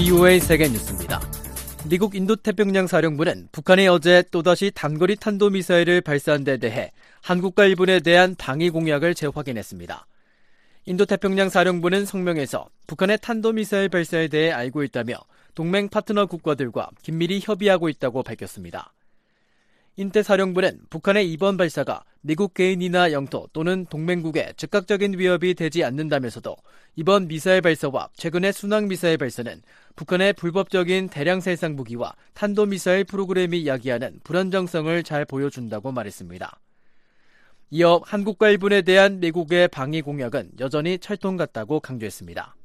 VOA 세계 뉴스입니다. 미국 인도태평양 사령부는 북한이 어제 또다시 단거리 탄도미사일을 발사한 데 대해 한국과 일본에 대한 방위 공약을 재확인했습니다. 인도태평양 사령부는 성명에서 북한의 탄도미사일 발사에 대해 알고 있다며 동맹 파트너 국가들과 긴밀히 협의하고 있다고 밝혔습니다. 인태사령부는 북한의 이번 발사가 미국 개인이나 영토 또는 동맹국에 즉각적인 위협이 되지 않는다면서도 이번 미사일 발사와 최근의 순항 미사일 발사는 북한의 불법적인 대량 살상 무기와 탄도미사일 프로그램이 야기하는 불안정성을 잘 보여준다고 말했습니다. 이어 한국과 일본에 대한 미국의 방위 공약은 여전히 철통 같다고 강조했습니다.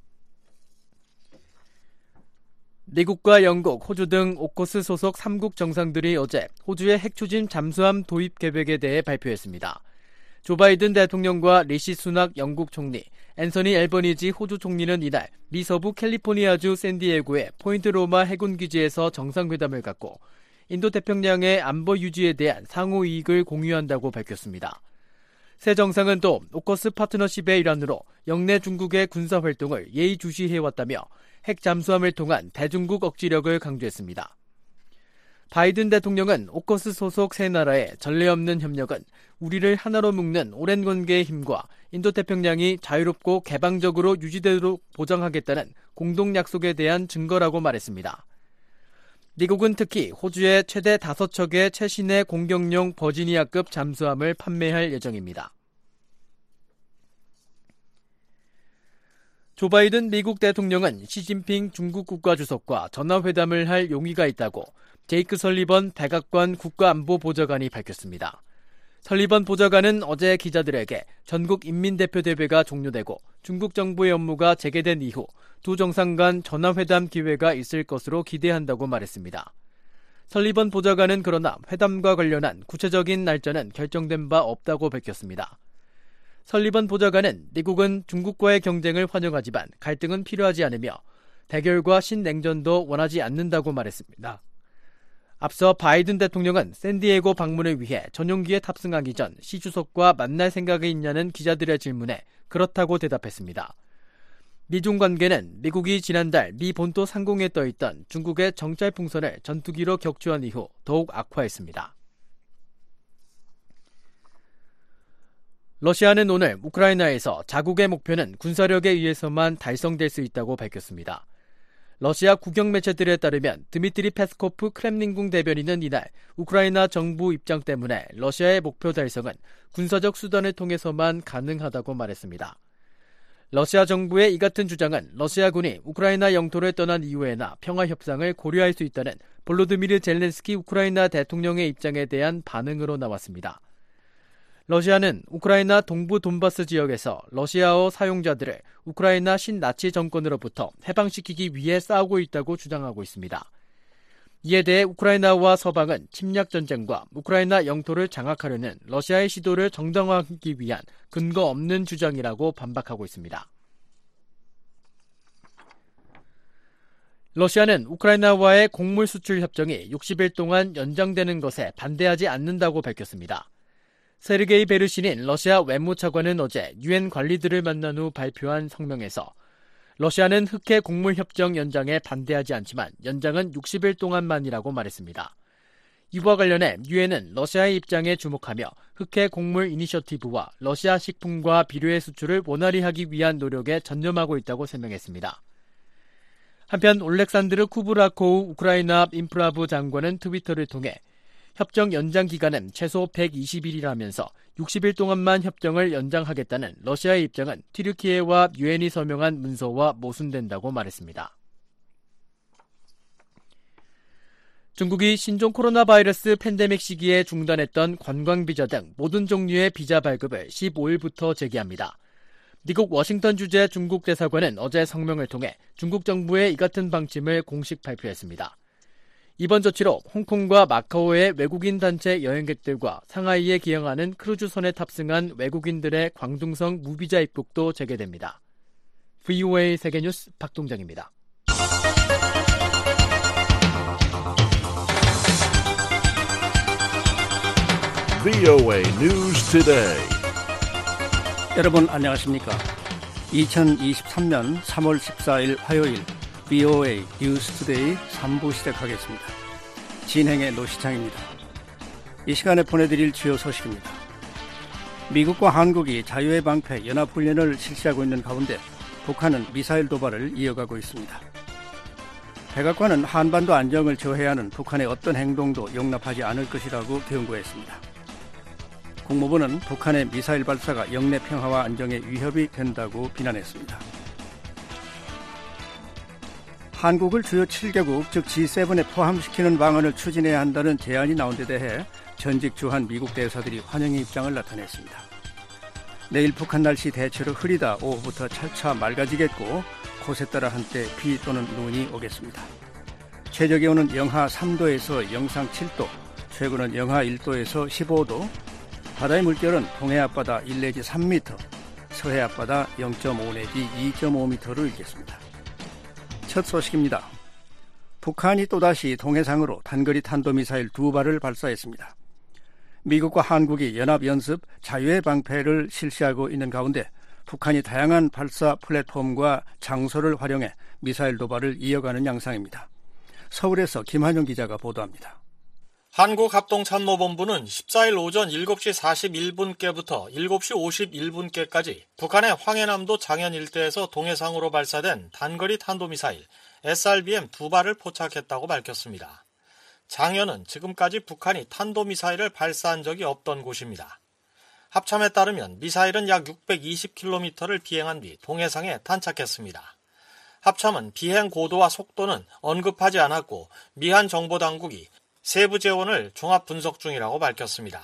미국과 영국, 호주 등 오코스 소속 3국 정상들이 어제 호주의 핵추진 잠수함 도입 계획에 대해 발표했습니다. 조 바이든 대통령과 리시 수낙 영국 총리, 앤서니 앨버니지 호주 총리는 이날 미 서부 캘리포니아주 샌디에고의 포인트 로마 해군 기지에서 정상회담을 갖고 인도 태평양의 안보 유지에 대한 상호 이익을 공유한다고 밝혔습니다. 세 정상은 또 오커스 파트너십의 일환으로 영내 중국의 군사 활동을 예의주시해왔다며 핵 잠수함을 통한 대중국 억지력을 강조했습니다. 바이든 대통령은 오커스 소속 세 나라의 전례 없는 협력은 우리를 하나로 묶는 오랜 관계의 힘과 인도태평양이 자유롭고 개방적으로 유지되도록 보장하겠다는 공동 약속에 대한 증거라고 말했습니다. 미국은 특히 호주에 최대 5척의 최신의 공격용 버지니아급 잠수함을 판매할 예정입니다. 조 바이든 미국 대통령은 시진핑 중국 국가주석과 전화회담을 할 용의가 있다고 제이크 설리번 백악관 국가안보보좌관이 밝혔습니다. 설리번 보좌관은 어제 기자들에게 전국 인민대표대회가 종료되고 중국 정부의 업무가 재개된 이후 두 정상 간 전화회담 기회가 있을 것으로 기대한다고 말했습니다. 설리번 보좌관은 그러나 회담과 관련한 구체적인 날짜는 결정된 바 없다고 밝혔습니다. 설리번 보좌관은 미국은 중국과의 경쟁을 환영하지만 갈등은 필요하지 않으며 대결과 신냉전도 원하지 않는다고 말했습니다. 앞서 바이든 대통령은 샌디에고 방문을 위해 전용기에 탑승하기 전 시 주석과 만날 생각이 있냐는 기자들의 질문에 그렇다고 대답했습니다. 미중 관계는 미국이 지난달 미 본토 상공에 떠있던 중국의 정찰 풍선을 전투기로 격추한 이후 더욱 악화했습니다. 러시아는 오늘 우크라이나에서 자국의 목표는 군사력에 의해서만 달성될 수 있다고 밝혔습니다. 러시아 국영 매체들에 따르면 드미트리 페스코프 크렘린궁 대변인은 이날 우크라이나 정부 입장 때문에 러시아의 목표 달성은 군사적 수단을 통해서만 가능하다고 말했습니다. 러시아 정부의 이 같은 주장은 러시아군이 우크라이나 영토를 떠난 이후에나 평화 협상을 고려할 수 있다는 볼로드미르 젤렌스키 우크라이나 대통령의 입장에 대한 반응으로 나왔습니다. 러시아는 우크라이나 동부 돈바스 지역에서 러시아어 사용자들을 우크라이나 신나치 정권으로부터 해방시키기 위해 싸우고 있다고 주장하고 있습니다. 이에 대해 우크라이나와 서방은 침략 전쟁과 우크라이나 영토를 장악하려는 러시아의 시도를 정당화하기 위한 근거 없는 주장이라고 반박하고 있습니다. 러시아는 우크라이나와의 곡물 수출 협정이 60일 동안 연장되는 것에 반대하지 않는다고 밝혔습니다. 세르게이 베르신인 러시아 외무차관은 어제 유엔 관리들을 만난 후 발표한 성명에서 러시아는 흑해 곡물 협정 연장에 반대하지 않지만 연장은 60일 동안만이라고 말했습니다. 이와 관련해 유엔은 러시아의 입장에 주목하며 흑해 곡물 이니셔티브와 러시아 식품과 비료의 수출을 원활히 하기 위한 노력에 전념하고 있다고 설명했습니다. 한편 올렉산드르 쿠브라코우 우크라이나 인프라부 장관은 트위터를 통해 협정 연장 기간은 최소 120일이라면서 60일 동안만 협정을 연장하겠다는 러시아의 입장은 튀르키예와 유엔이 서명한 문서와 모순된다고 말했습니다. 중국이 신종 코로나 바이러스 팬데믹 시기에 중단했던 관광 비자 등 모든 종류의 비자 발급을 15일부터 재개합니다. 미국 워싱턴 주재 중국 대사관은 어제 성명을 통해 중국 정부의 이 같은 방침을 공식 발표했습니다. 이번 조치로 홍콩과 마카오의 외국인 단체 여행객들과 상하이에 기항하는 크루즈선에 탑승한 외국인들의 광둥성 무비자 입국도 재개됩니다. VOA 세계뉴스 박동정입니다. VOA News Today. 여러분 안녕하십니까? 2023년 3월 14일 화요일 BOA 뉴스투데이 3부 시작하겠습니다. 진행의 노시창입니다. 이 시간에 보내드릴 주요 소식입니다. 미국과 한국이 자유의 방패 연합훈련을 실시하고 있는 가운데 북한은 미사일 도발을 이어가고 있습니다. 백악관은 한반도 안정을 저해하는 북한의 어떤 행동도 용납하지 않을 것이라고 경고했습니다. 국무부는 북한의 미사일 발사가 영내 평화와 안정에 위협이 된다고 비난했습니다. 한국을 주요 7개국 즉 G7에 포함시키는 방안을 추진해야 한다는 제안이 나온 데 대해 전직 주한 미국 대사들이 환영의 입장을 나타냈습니다. 내일 북한 날씨 대체로 흐리다 오후부터 차차 맑아지겠고 곳에 따라 한때 비 또는 눈이 오겠습니다. 최저 기온은 영하 3도에서 영상 7도, 최고는 영하 1도에서 15도, 바다의 물결은 동해 앞바다 1 내지 3m, 서해 앞바다 0.5 내지 2.5m로 일겠습니다. 첫 소식입니다. 북한이 또다시 동해상으로 단거리 탄도미사일 두 발을 발사했습니다. 미국과 한국이 연합연습 자유의 방패를 실시하고 있는 가운데 북한이 다양한 발사 플랫폼과 장소를 활용해 미사일 도발을 이어가는 양상입니다. 서울에서 김한영 기자가 보도합니다. 한국합동참모본부는 14일 오전 7시 41분께부터 7시 51분께까지 북한의 황해남도 장현 일대에서 동해상으로 발사된 단거리 탄도미사일 SRBM 두 발을 포착했다고 밝혔습니다. 장현은 지금까지 북한이 탄도미사일을 발사한 적이 없던 곳입니다. 합참에 따르면 미사일은 약 620km를 비행한 뒤 동해상에 탄착했습니다. 합참은 비행 고도와 속도는 언급하지 않았고 미한 정보당국이 세부 재원을 종합 분석 중이라고 밝혔습니다.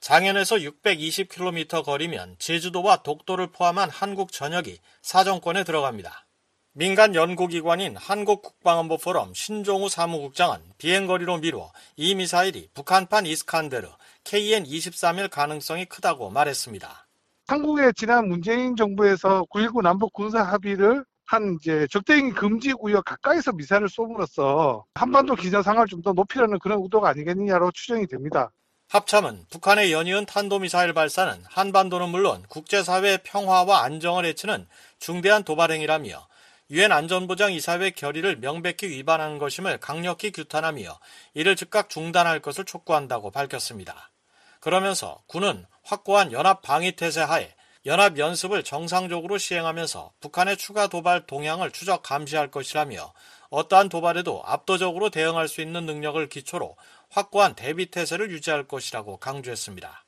장현에서 620km 거리면 제주도와 독도를 포함한 한국 전역이 사정권에 들어갑니다. 민간 연구기관인 한국국방안보 포럼 신종우 사무국장은 비행거리로 미루어 이 미사일이 북한판 이스칸데르 KN-23일 가능성이 크다고 말했습니다. 한국의 지난 문재인 정부에서 9.19 남북 군사 합의를 한 이제 적대행위 금지 구역 가까이서 미사일을 쏘므로써 한반도 기전 상황을 좀 더 높이려는 그런 의도가 아니겠느냐로 추정이 됩니다. 합참은 북한의 연이은 탄도미사일 발사는 한반도는 물론 국제사회의 평화와 안정을 해치는 중대한 도발행위라며 유엔 안전보장 이사회 결의를 명백히 위반한 것임을 강력히 규탄하며 이를 즉각 중단할 것을 촉구한다고 밝혔습니다. 그러면서 군은 확고한 연합 방위 태세 하에 연합 연습을 정상적으로 시행하면서 북한의 추가 도발 동향을 추적 감시할 것이라며 어떠한 도발에도 압도적으로 대응할 수 있는 능력을 기초로 확고한 대비 태세를 유지할 것이라고 강조했습니다.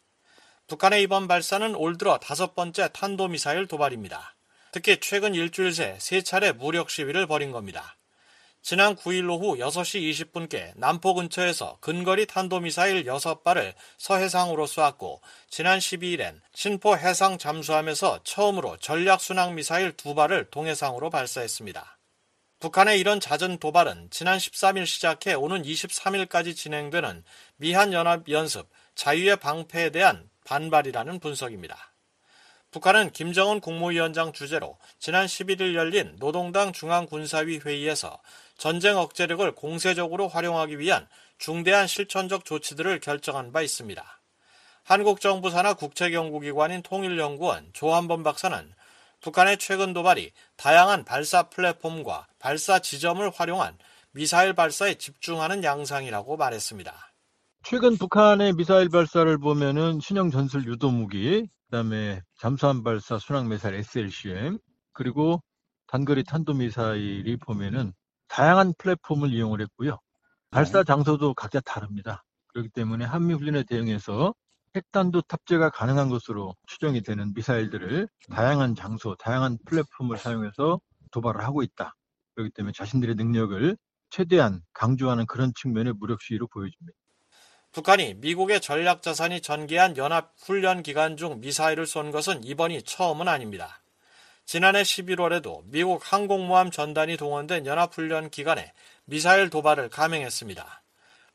북한의 이번 발사는 올 들어 다섯 번째 탄도미사일 도발입니다. 특히 최근 일주일 새 세 차례 무력 시위를 벌인 겁니다. 지난 9일 오후 6시 20분께 남포 근처에서 근거리 탄도미사일 6발을 서해상으로 쏘았고 지난 12일엔 신포 해상 잠수함에서 처음으로 전략순항미사일 2발을 동해상으로 발사했습니다. 북한의 이런 잦은 도발은 지난 13일 시작해 오는 23일까지 진행되는 미한연합연습 자유의 방패에 대한 반발이라는 분석입니다. 북한은 김정은 국무위원장 주재로 지난 11일 열린 노동당 중앙군사위 회의에서 전쟁 억제력을 공세적으로 활용하기 위한 중대한 실천적 조치들을 결정한 바 있습니다. 한국 정부 산하 국책연구기관인 통일연구원 조한범 박사는 북한의 최근 도발이 다양한 발사 플랫폼과 발사 지점을 활용한 미사일 발사에 집중하는 양상이라고 말했습니다. 최근 북한의 미사일 발사를 보면은 신형 전술 유도 무기, 그다음에 잠수함 발사 순항 미사일 SLCM 그리고 단거리 탄도 미사일이 보면은 다양한 플랫폼을 이용을 했고요. 발사 장소도 각자 다릅니다. 그렇기 때문에 한미 훈련에 대응해서 핵단도 탑재가 가능한 것으로 추정이 되는 미사일들을 다양한 장소, 다양한 플랫폼을 사용해서 도발을 하고 있다. 그렇기 때문에 자신들의 능력을 최대한 강조하는 그런 측면의 무력 시위로 보여집니다. 북한이 미국의 전략 자산이 전개한 연합 훈련 기간 중 미사일을 쏜 것은 이번이 처음은 아닙니다. 지난해 11월에도 미국 항공모함 전단이 동원된 연합훈련 기간에 미사일 도발을 감행했습니다.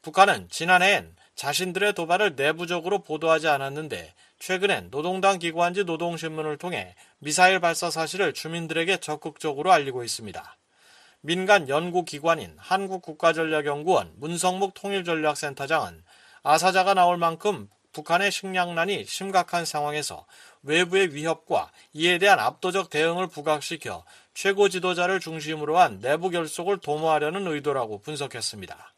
북한은 지난해엔 자신들의 도발을 내부적으로 보도하지 않았는데 최근엔 노동당 기관지 노동신문을 통해 미사일 발사 사실을 주민들에게 적극적으로 알리고 있습니다. 민간 연구기관인 한국국가전략연구원 문성묵 통일전략센터장은 아사자가 나올 만큼 북한의 식량난이 심각한 상황에서 외부의 위협과 이에 대한 압도적 대응을 부각시켜 최고 지도자를 중심으로 한 내부 결속을 도모하려는 의도라고 분석했습니다.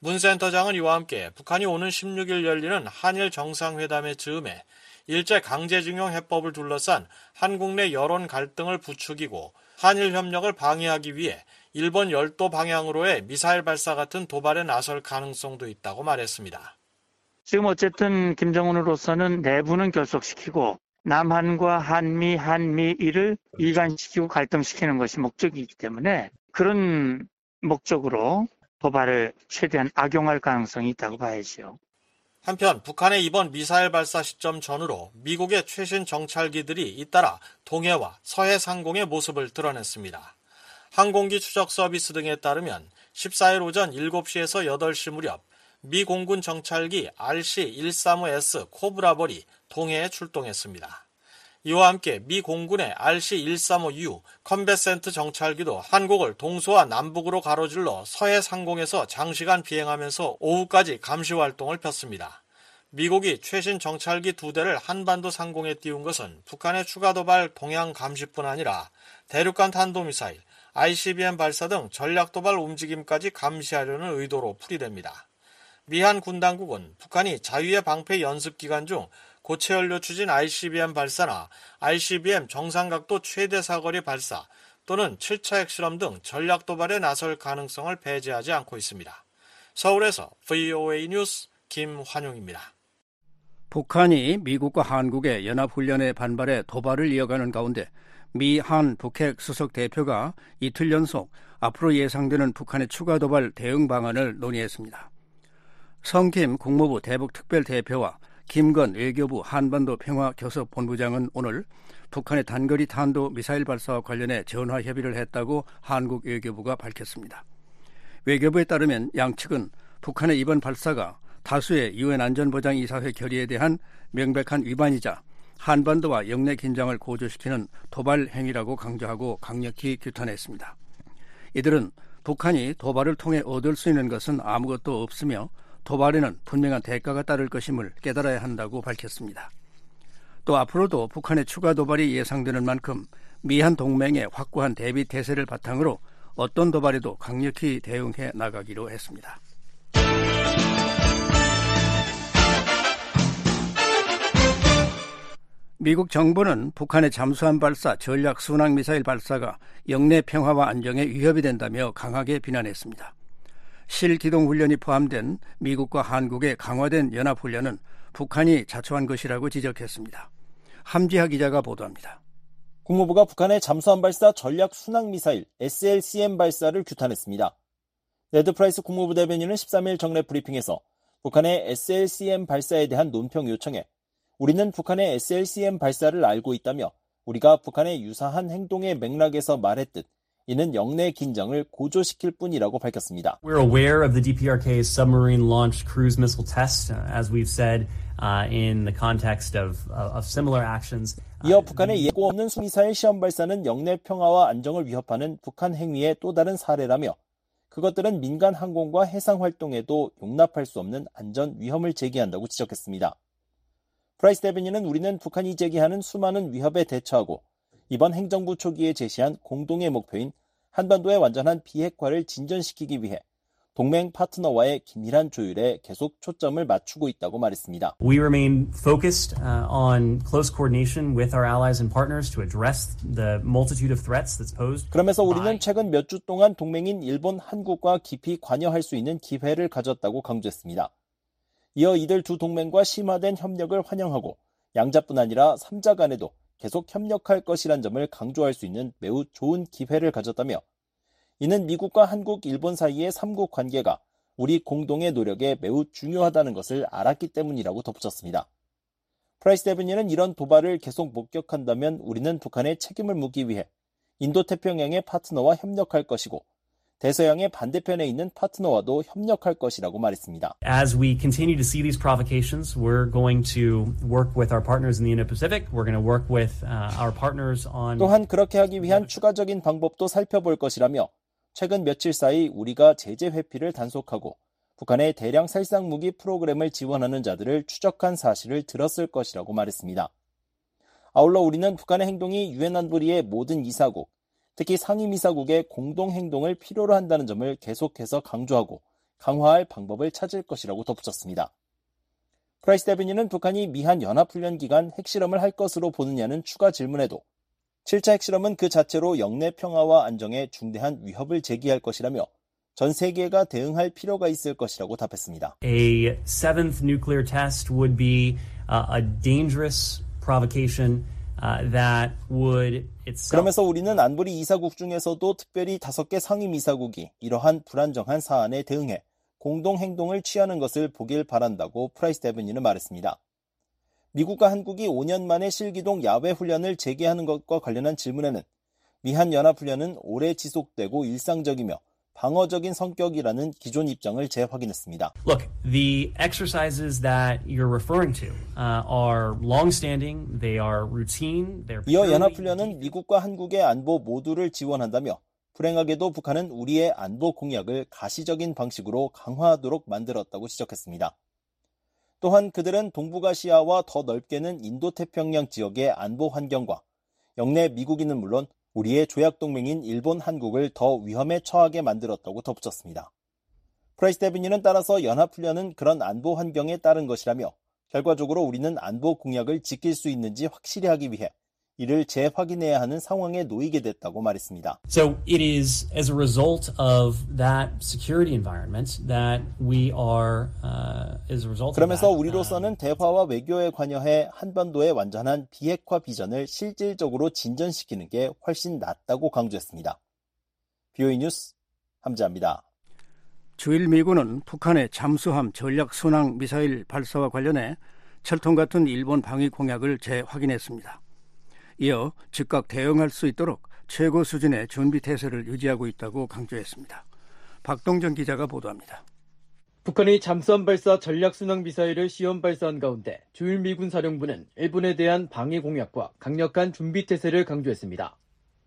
문 센터장은 이와 함께 북한이 오는 16일 열리는 한일 정상회담의 즈음에 일제 강제징용 해법을 둘러싼 한국 내 여론 갈등을 부추기고 한일 협력을 방해하기 위해 일본 열도 방향으로의 미사일 발사 같은 도발에 나설 가능성도 있다고 말했습니다. 지금 어쨌든 김정은으로서는 내부는 결속시키고 남한과 한미, 한미일을 이간시키고 갈등시키는 것이 목적이기 때문에 그런 목적으로 도발을 최대한 악용할 가능성이 있다고 봐야죠. 한편 북한의 이번 미사일 발사 시점 전후로 미국의 최신 정찰기들이 잇따라 동해와 서해 상공의 모습을 드러냈습니다. 항공기 추적 서비스 등에 따르면 14일 오전 7시에서 8시 무렵 미 공군 정찰기 RC-135S 코브라벌이 동해에 출동했습니다. 이와 함께 미 공군의 RC-135U 컨베센트 정찰기도 한국을 동서와 남북으로 가로질러 서해 상공에서 장시간 비행하면서 오후까지 감시 활동을 폈습니다. 미국이 최신 정찰기 두 대를 한반도 상공에 띄운 것은 북한의 추가 도발 동향 감시뿐 아니라 대륙간 탄도미사일, ICBM 발사 등 전략 도발 움직임까지 감시하려는 의도로 풀이됩니다. 미한 군 당국은 북한이 자유의 방패 연습 기간 중 고체 연료 추진 ICBM 발사나 ICBM 정상각도 최대 사거리 발사 또는 7차 핵실험 등 전략 도발에 나설 가능성을 배제하지 않고 있습니다. 서울에서 VOA 뉴스 김환용입니다. 북한이 미국과 한국의 연합훈련에 반발해 도발을 이어가는 가운데 미, 한, 북핵 수석 대표가 이틀 연속 앞으로 예상되는 북한의 추가 도발 대응 방안을 논의했습니다. 성김 국무부 대북특별대표와 김건 외교부 한반도 평화교섭본부장은 오늘 북한의 단거리 탄도 미사일 발사와 관련해 전화 협의를 했다고 한국 외교부가 밝혔습니다. 외교부에 따르면 양측은 북한의 이번 발사가 다수의 유엔 안전보장 이사회 결의에 대한 명백한 위반이자 한반도와 영내 긴장을 고조시키는 도발 행위라고 강조하고 강력히 규탄했습니다. 이들은 북한이 도발을 통해 얻을 수 있는 것은 아무것도 없으며 도발에는 분명한 대가가 따를 것임을 깨달아야 한다고 밝혔습니다. 또 앞으로도 북한의 추가 도발이 예상되는 만큼 미한 동맹의 확고한 대비 태세를 바탕으로 어떤 도발에도 강력히 대응해 나가기로 했습니다. 미국 정부는 북한의 잠수함 발사, 전략 순항 미사일 발사가 역내 평화와 안정에 위협이 된다며 강하게 비난했습니다. 실기동 훈련이 포함된 미국과 한국의 강화된 연합 훈련은 북한이 자초한 것이라고 지적했습니다. 함지하 기자가 보도합니다. 국무부가 북한의 잠수함 발사 전략 순항 미사일 SLCM 발사를 규탄했습니다. 네드 프라이스 국무부 대변인은 13일 정례 브리핑에서 북한의 SLCM 발사에 대한 논평 요청에 우리는 북한의 SLCM 발사를 알고 있다며 우리가 북한의 유사한 행동의 맥락에서 말했듯 이는 영내 긴장을 고조시킬 뿐이라고 밝혔습니다. We're aware of the DPRK's submarine launched cruise missile test, as we've said uh, in the context of, of similar actions. 이어 북한의 예고 없는 수미사일 시험 발사는 영내 평화와 안정을 위협하는 북한 행위의 또 다른 사례라며 그것들은 민간 항공과 해상 활동에도 용납할 수 없는 안전 위험을 제기한다고 지적했습니다. 프라이스 대변인은 우리는 북한이 제기하는 수많은 위협에 대처하고 이번 행정부 초기에 제시한 공동의 목표인 한반도의 완전한 비핵화를 진전시키기 위해 동맹 파트너와의 긴밀한 조율에 계속 초점을 맞추고 있다고 말했습니다. We remain focused uh, on close coordination with our allies and partners to address the multitude of threats that's posed. 그러면서 우리는 최근 몇 주 동안 동맹인 일본, 한국과 깊이 관여할 수 있는 기회를 가졌다고 강조했습니다. 이어 이들 두 동맹과 심화된 협력을 환영하고 양자뿐 아니라 3자 간에도 계속 협력할 것이란 점을 강조할 수 있는 매우 좋은 기회를 가졌다며 이는 미국과 한국, 일본 사이의 삼국 관계가 우리 공동의 노력에 매우 중요하다는 것을 알았기 때문이라고 덧붙였습니다. 프라이스 대변인은 이런 도발을 계속 목격한다면 우리는 북한에 책임을 묻기 위해 인도 태평양의 파트너와 협력할 것이고 대서양의 반대편에 있는 파트너와도 협력할 것이라고 말했습니다. As we continue to see these provocations, we're going to work with our partners in the Indo-Pacific. We're going to work with uh, our partners on 또한 그렇게 하기 위한 추가적인 방법도 살펴볼 것이라며 최근 며칠 사이 우리가 제재 회피를 단속하고 북한의 대량 살상 무기 프로그램을 지원하는 자들을 추적한 사실을 들었을 것이라고 말했습니다. 아울러 우리는 북한의 행동이 유엔 안보리의 모든 이사국, 특히 상임이사국의 공동 행동을 필요로 한다는 점을 계속해서 강조하고 강화할 방법을 찾을 것이라고 덧붙였습니다. 프라이스 대변인은 북한이 미한 연합훈련 기간 핵실험을 할 것으로 보느냐는 추가 질문에도 7차 핵실험은 그 자체로 역내 평화와 안정에 중대한 위협을 제기할 것이라며 전 세계가 대응할 필요가 있을 것이라고 답했습니다. A seventh nuclear test would be uh, a dangerous provocation uh, 그러면서 우리는 안보리 이사국 중에서도 특별히 다섯 개 상임 이사국이 이러한 불안정한 사안에 대응해 공동 행동을 취하는 것을 보길 바란다고 프라이스 대변인은 말했습니다. 미국과 한국이 5년 만에 실기동 야외 훈련을 재개하는 것과 관련한 질문에는 미한 연합 훈련은 오래 지속되고 일상적이며 방어적인 성격이라는 기존 입장을 재확인했습니다. Look, the exercises that you're referring to uh, are long-standing. They are routine. They're 이어 연합훈련은 미국과 한국의 안보 모두를 지원한다며 불행하게도 북한은 우리의 안보 공약을 가시적인 방식으로 강화하도록 만들었다고 지적했습니다. 또한 그들은 동북아시아와 더 넓게는 인도태평양 지역의 안보 환경과 역내 미국인은 물론 우리의 조약 동맹인 일본, 한국을 더 위험에 처하게 만들었다고 덧붙였습니다. 프라이스 대변인은 따라서 연합훈련은 그런 안보 환경에 따른 것이라며 결과적으로 우리는 안보 공약을 지킬 수 있는지 확실히 하기 위해 이를 재확인해야 하는 상황에 놓이게 됐다고 말했습니다. So it is as a result of that security environment that we are, uh, as a result of 그러면서 that, 우리로서는 대화와 외교에 관여해 한반도의 완전한 비핵화 비전을 실질적으로 진전시키는 게 훨씬 낫다고 강조했습니다. BOE 뉴스 함지합니다. 주일 미군은 북한의 잠수함 전략 순항 미사일 발사와 관련해 철통 같은 일본 방위 공약을 재확인했습니다. 이어 즉각 대응할 수 있도록 최고 수준의 준비 태세를 유지하고 있다고 강조했습니다. 박동정 기자가 보도합니다. 북한이 잠수함 발사 전략 순항 미사일을 시험 발사한 가운데 주일 미군 사령부는 일본에 대한 방위 공약과 강력한 준비 태세를 강조했습니다.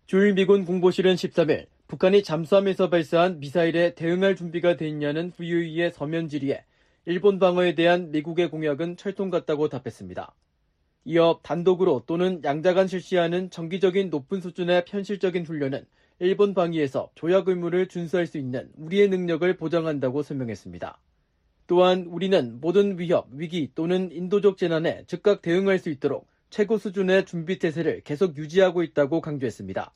주일 미군 공보실은 13일 북한이 잠수함에서 발사한 미사일에 대응할 준비가 돼 있냐는 VOE의 서면 질의에 일본 방어에 대한 미국의 공약은 철통 같다고 답했습니다. 이어 단독으로 또는 양자간 실시하는 정기적인 높은 수준의 현실적인 훈련은 일본 방위에서 조약 의무를 준수할 수 있는 우리의 능력을 보장한다고 설명했습니다. 또한 우리는 모든 위협, 위기 또는 인도적 재난에 즉각 대응할 수 있도록 최고 수준의 준비 태세를 계속 유지하고 있다고 강조했습니다.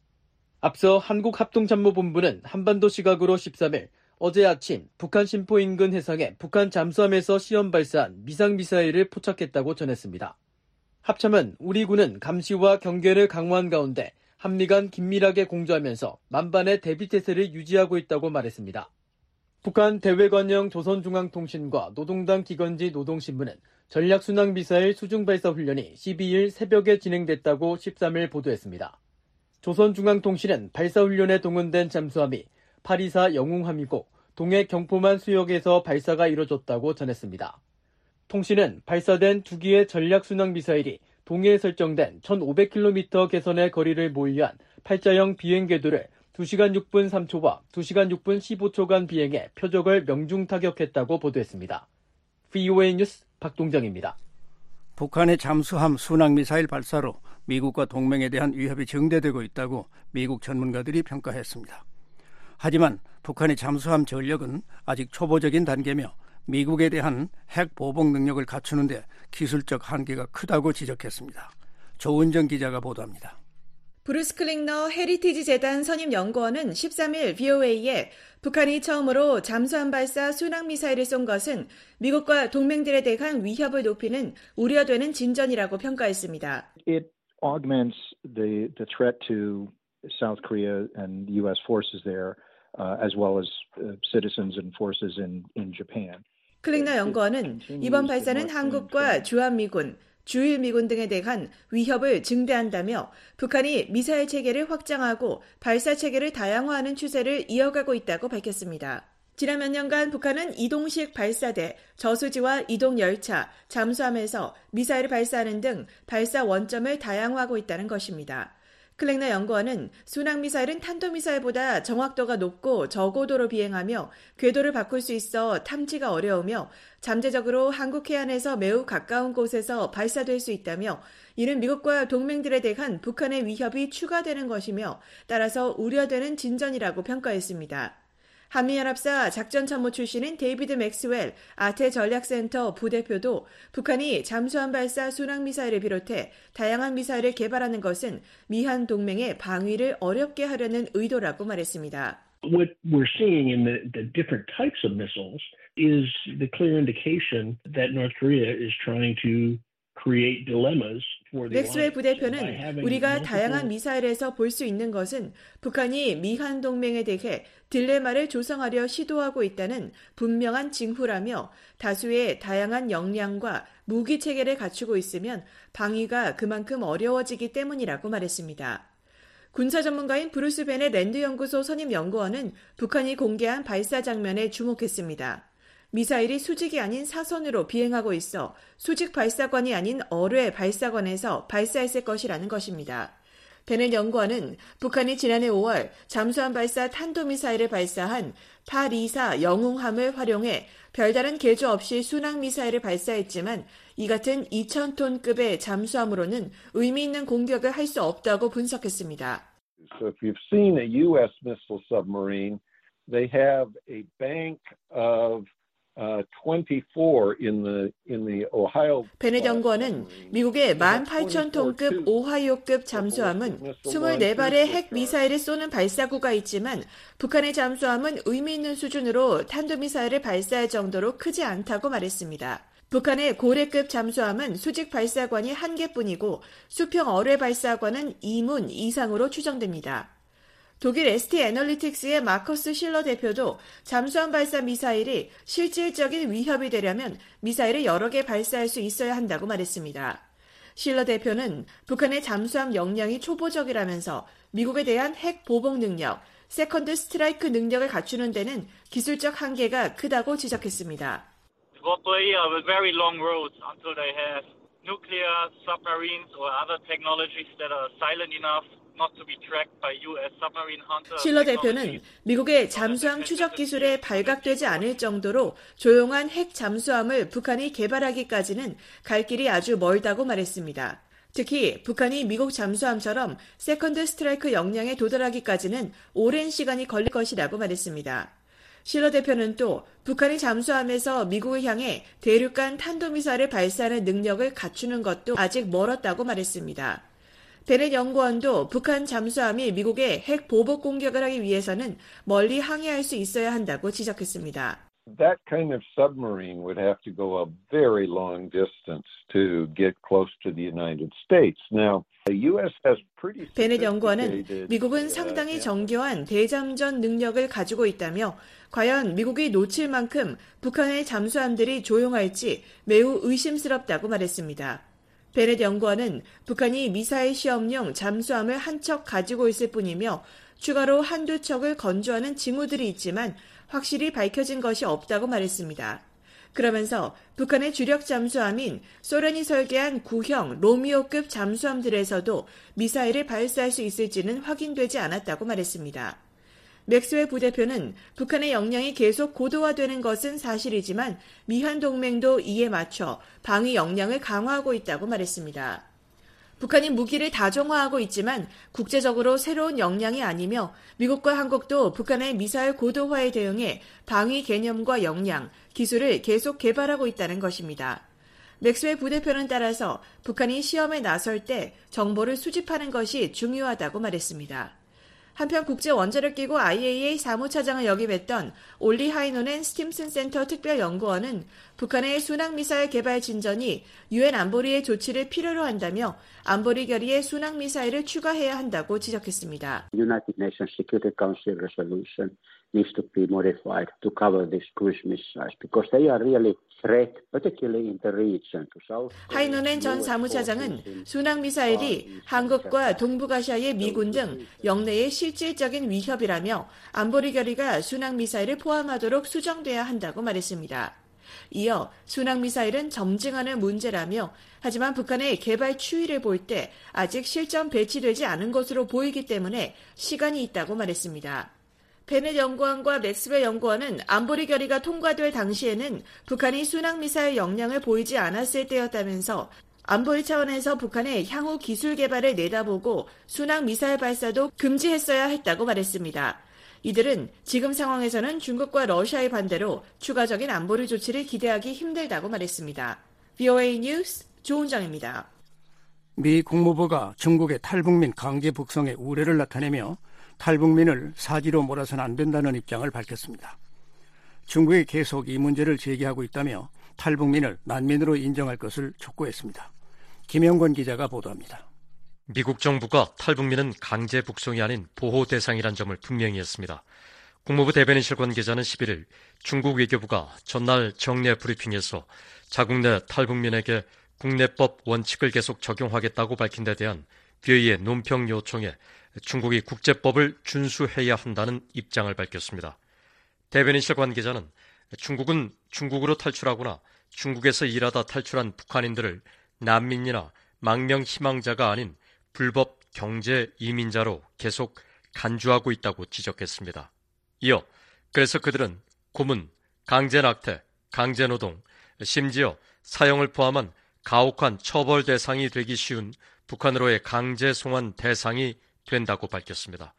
앞서 한국합동참모본부는 한반도 시각으로 13일 어제 아침 북한 심포 인근 해상에 북한 잠수함에서 시험 발사한 미상미사일을 포착했다고 전했습니다. 합참은 우리 군은 감시와 경계를 강화한 가운데 한미 간 긴밀하게 공조하면서 만반의 대비 태세를 유지하고 있다고 말했습니다. 북한 대외관영 조선중앙통신과 노동당 기관지 노동신문은 전략순항미사일 수중발사 훈련이 12일 새벽에 진행됐다고 13일 보도했습니다. 조선중앙통신은 발사훈련에 동원된 잠수함이 824 영웅함이고 동해 경포만 수역에서 발사가 이뤄졌다고 전했습니다. 통신은 발사된 두 기의 전략 순항 미사일이 동해에 설정된 1,500km 개선의 거리를 모의한 팔자형 비행 궤도를 2시간 6분 3초와 2시간 6분 15초간 비행해 표적을 명중 타격했다고 보도했습니다. VOA 뉴스 박동정입니다. 북한의 잠수함 순항 미사일 발사로 미국과 동맹에 대한 위협이 증대되고 있다고 미국 전문가들이 평가했습니다. 하지만 북한의 잠수함 전력은 아직 초보적인 단계며 미국에 대한 핵 보복 능력을 갖추는데 기술적 한계가 크다고 지적했습니다. 조은정 기자가 보도합니다. 브루스 클링너 헤리티지 재단 선임 연구원은 13일 VOA에 북한이 처음으로 잠수함 발사 순항 미사일을 쏜 것은 미국과 동맹들에 대한 위협을 높이는 우려되는 진전이라고 평가했습니다. It augments the the threat to South Korea and U.S. forces there, as well as uh, citizens and forces in in Japan. 클링너 연구원은 이번 발사는 한국과 주한미군, 주일미군 등에 대한 위협을 증대한다며 북한이 미사일 체계를 확장하고 발사 체계를 다양화하는 추세를 이어가고 있다고 밝혔습니다. 지난 몇 년간 북한은 이동식 발사대, 저수지와 이동 열차, 잠수함에서 미사일을 발사하는 등 발사 원점을 다양화하고 있다는 것입니다. 클랭너 연구원은 순항미사일은 탄도미사일보다 정확도가 높고 저고도로 비행하며 궤도를 바꿀 수 있어 탐지가 어려우며 잠재적으로 한국 해안에서 매우 가까운 곳에서 발사될 수 있다며 이는 미국과 동맹들에 대한 북한의 위협이 추가되는 것이며 따라서 우려되는 진전이라고 평가했습니다. 한미연합사 작전참모 출신인 데이비드 맥스웰 아태 전략센터 부대표도 북한이 잠수함 발사 순항미사일을 비롯해 다양한 미사일을 개발하는 것은 미한 동맹의 방위를 어렵게 하려는 의도라고 말했습니다. What we're seeing in the, the different types of missiles is the clear indication that North Korea is trying to 맥스웰 부대표는 우리가 다양한 미사일에서 볼 수 있는 것은 북한이 미한 동맹에 대해 딜레마를 조성하려 시도하고 있다는 분명한 징후라며 다수의 다양한 역량과 무기 체계를 갖추고 있으면 방위가 그만큼 어려워지기 때문이라고 말했습니다. 군사 전문가인 브루스 베넷 랜드 연구소 선임 연구원은 북한이 공개한 발사 장면에 주목했습니다. 미사일이 수직이 아닌 사선으로 비행하고 있어 수직 발사관이 아닌 어뢰 발사관에서 발사했을 것이라는 것입니다. 베넷 연구원은 북한이 지난해 5월 잠수함 발사 탄도미사일을 발사한 824 영웅함을 활용해 별다른 개조 없이 순항미사일을 발사했지만 이 같은 2,000톤급의 잠수함으로는 의미 있는 공격을 할 수 없다고 분석했습니다. So if you've seen a U.S. missile submarine, they have a bank of 베넷 연구원은 미국의 18,000톤급 오하이오급 잠수함은 24발의 핵 미사일을 쏘는 발사구가 있지만 북한의 잠수함은 의미 있는 수준으로 탄도미사일을 발사할 정도로 크지 않다고 말했습니다. 북한의 고래급 잠수함은 수직 발사관이 한 개뿐이고 수평 어뢰 발사관은 2문 이상으로 추정됩니다. 독일 ST 애널리틱스의 마커스 실러 대표도 잠수함 발사 미사일이 실질적인 위협이 되려면 미사일을 여러 개 발사할 수 있어야 한다고 말했습니다. 실러 대표는 북한의 잠수함 역량이 초보적이라면서 미국에 대한 핵 보복 능력, second strike 능력을 갖추는 데는 기술적 한계가 크다고 지적했습니다. 실러 대표는 미국의 잠수함 추적 기술에 발각되지 않을 정도로 조용한 핵 잠수함을 북한이 개발하기까지는 갈 길이 아주 멀다고 말했습니다. 특히 북한이 미국 잠수함처럼 second strike 역량에 도달하기까지는 오랜 시간이 걸릴 것이라고 말했습니다. 실러 대표는 또 북한이 잠수함에서 미국을 향해 대륙간 탄도미사일을 발사하는 능력을 갖추는 것도 아직 멀었다고 말했습니다. 베넷 연구원도 북한 잠수함이 미국의 핵 보복 공격을 하기 위해서는 멀리 항해할 수 있어야 한다고 지적했습니다. That kind of submarine would have to go a very long distance to get close to the United States. Now, the U.S. has pretty. 베넷 연구원은 미국은 상당히 정교한 대잠전 능력을 가지고 있다며 과연 미국이 놓칠 만큼 북한의 잠수함들이 조용할지 매우 의심스럽다고 말했습니다. 베넷 연구원은 북한이 미사일 시험용 잠수함을 한 척 가지고 있을 뿐이며 추가로 한두 척을 건조하는 징후들이 있지만 확실히 밝혀진 것이 없다고 말했습니다. 그러면서 북한의 주력 잠수함인 소련이 설계한 구형 로미오급 잠수함들에서도 미사일을 발사할 수 있을지는 확인되지 않았다고 말했습니다. 맥스웰 부대표는 북한의 역량이 계속 고도화되는 것은 사실이지만 미한 동맹도 이에 맞춰 방위 역량을 강화하고 있다고 말했습니다. 북한이 무기를 다종화하고 있지만 국제적으로 새로운 역량이 아니며 미국과 한국도 북한의 미사일 고도화에 대응해 방위 개념과 역량, 기술을 계속 개발하고 있다는 것입니다. 맥스웰 부대표는 따라서 북한이 시험에 나설 때 정보를 수집하는 것이 중요하다고 말했습니다. 한편 국제 원자력 기구 IAEA 사무차장을 역임했던 올리 하이노넨 스팀슨 센터 특별연구원은 북한의 순항미사일 개발 진전이 유엔 안보리의 조치를 필요로 한다며 안보리 결의에 순항미사일을 추가해야 한다고 지적했습니다. United Nations Security Council resolution needs to be modified to cover these cruise missiles because they are really 하이노넨 전 사무차장은 순항 미사일이 한국과 동북아시아의 미군 등 영내의 실질적인 위협이라며 안보리 결의가 순항 미사일을 포함하도록 수정돼야 한다고 말했습니다. 이어 순항 미사일은 점증하는 문제라며 하지만 북한의 개발 추이를 볼 때 아직 실전 배치되지 않은 것으로 보이기 때문에 시간이 있다고 말했습니다. 베넷 연구원과 맥스웰 연구원은 안보리 결의가 통과될 당시에는 북한이 순항 미사일 역량을 보이지 않았을 때였다면서 안보리 차원에서 북한의 향후 기술 개발을 내다보고 순항 미사일 발사도 금지했어야 했다고 말했습니다. 이들은 지금 상황에서는 중국과 러시아의 반대로 추가적인 안보리 조치를 기대하기 힘들다고 말했습니다. VOA 뉴스 조은정입니다. 미 국무부가 중국의 탈북민 강제 북송의 우려를 나타내며 탈북민을 사지로 몰아서는 안 된다는 입장을 밝혔습니다. 중국이 계속 이 문제를 제기하고 있다며 탈북민을 난민으로 인정할 것을 촉구했습니다. 김영권 기자가 보도합니다. 미국 정부가 탈북민은 강제 북송이 아닌 보호 대상이란 점을 분명히 했습니다. 국무부 대변인실 관계자는 11일 중국 외교부가 전날 정례 브리핑에서 자국 내 탈북민에게 국내법 원칙을 계속 적용하겠다고 밝힌 데 대한 괴의의 논평 요청에 중국이 국제법을 준수해야 한다는 입장을 밝혔습니다. 대변인실 관계자는 중국은 중국으로 탈출하거나 중국에서 일하다 탈출한 북한인들을 난민이나 망명 희망자가 아닌 불법 경제 이민자로 계속 간주하고 있다고 지적했습니다. 이어 그래서 그들은 고문, 강제 낙태, 강제 노동, 심지어 사형을 포함한 가혹한 처벌 대상이 되기 쉬운 북한으로의 강제 송환 대상이 된다고 밝혔습니다.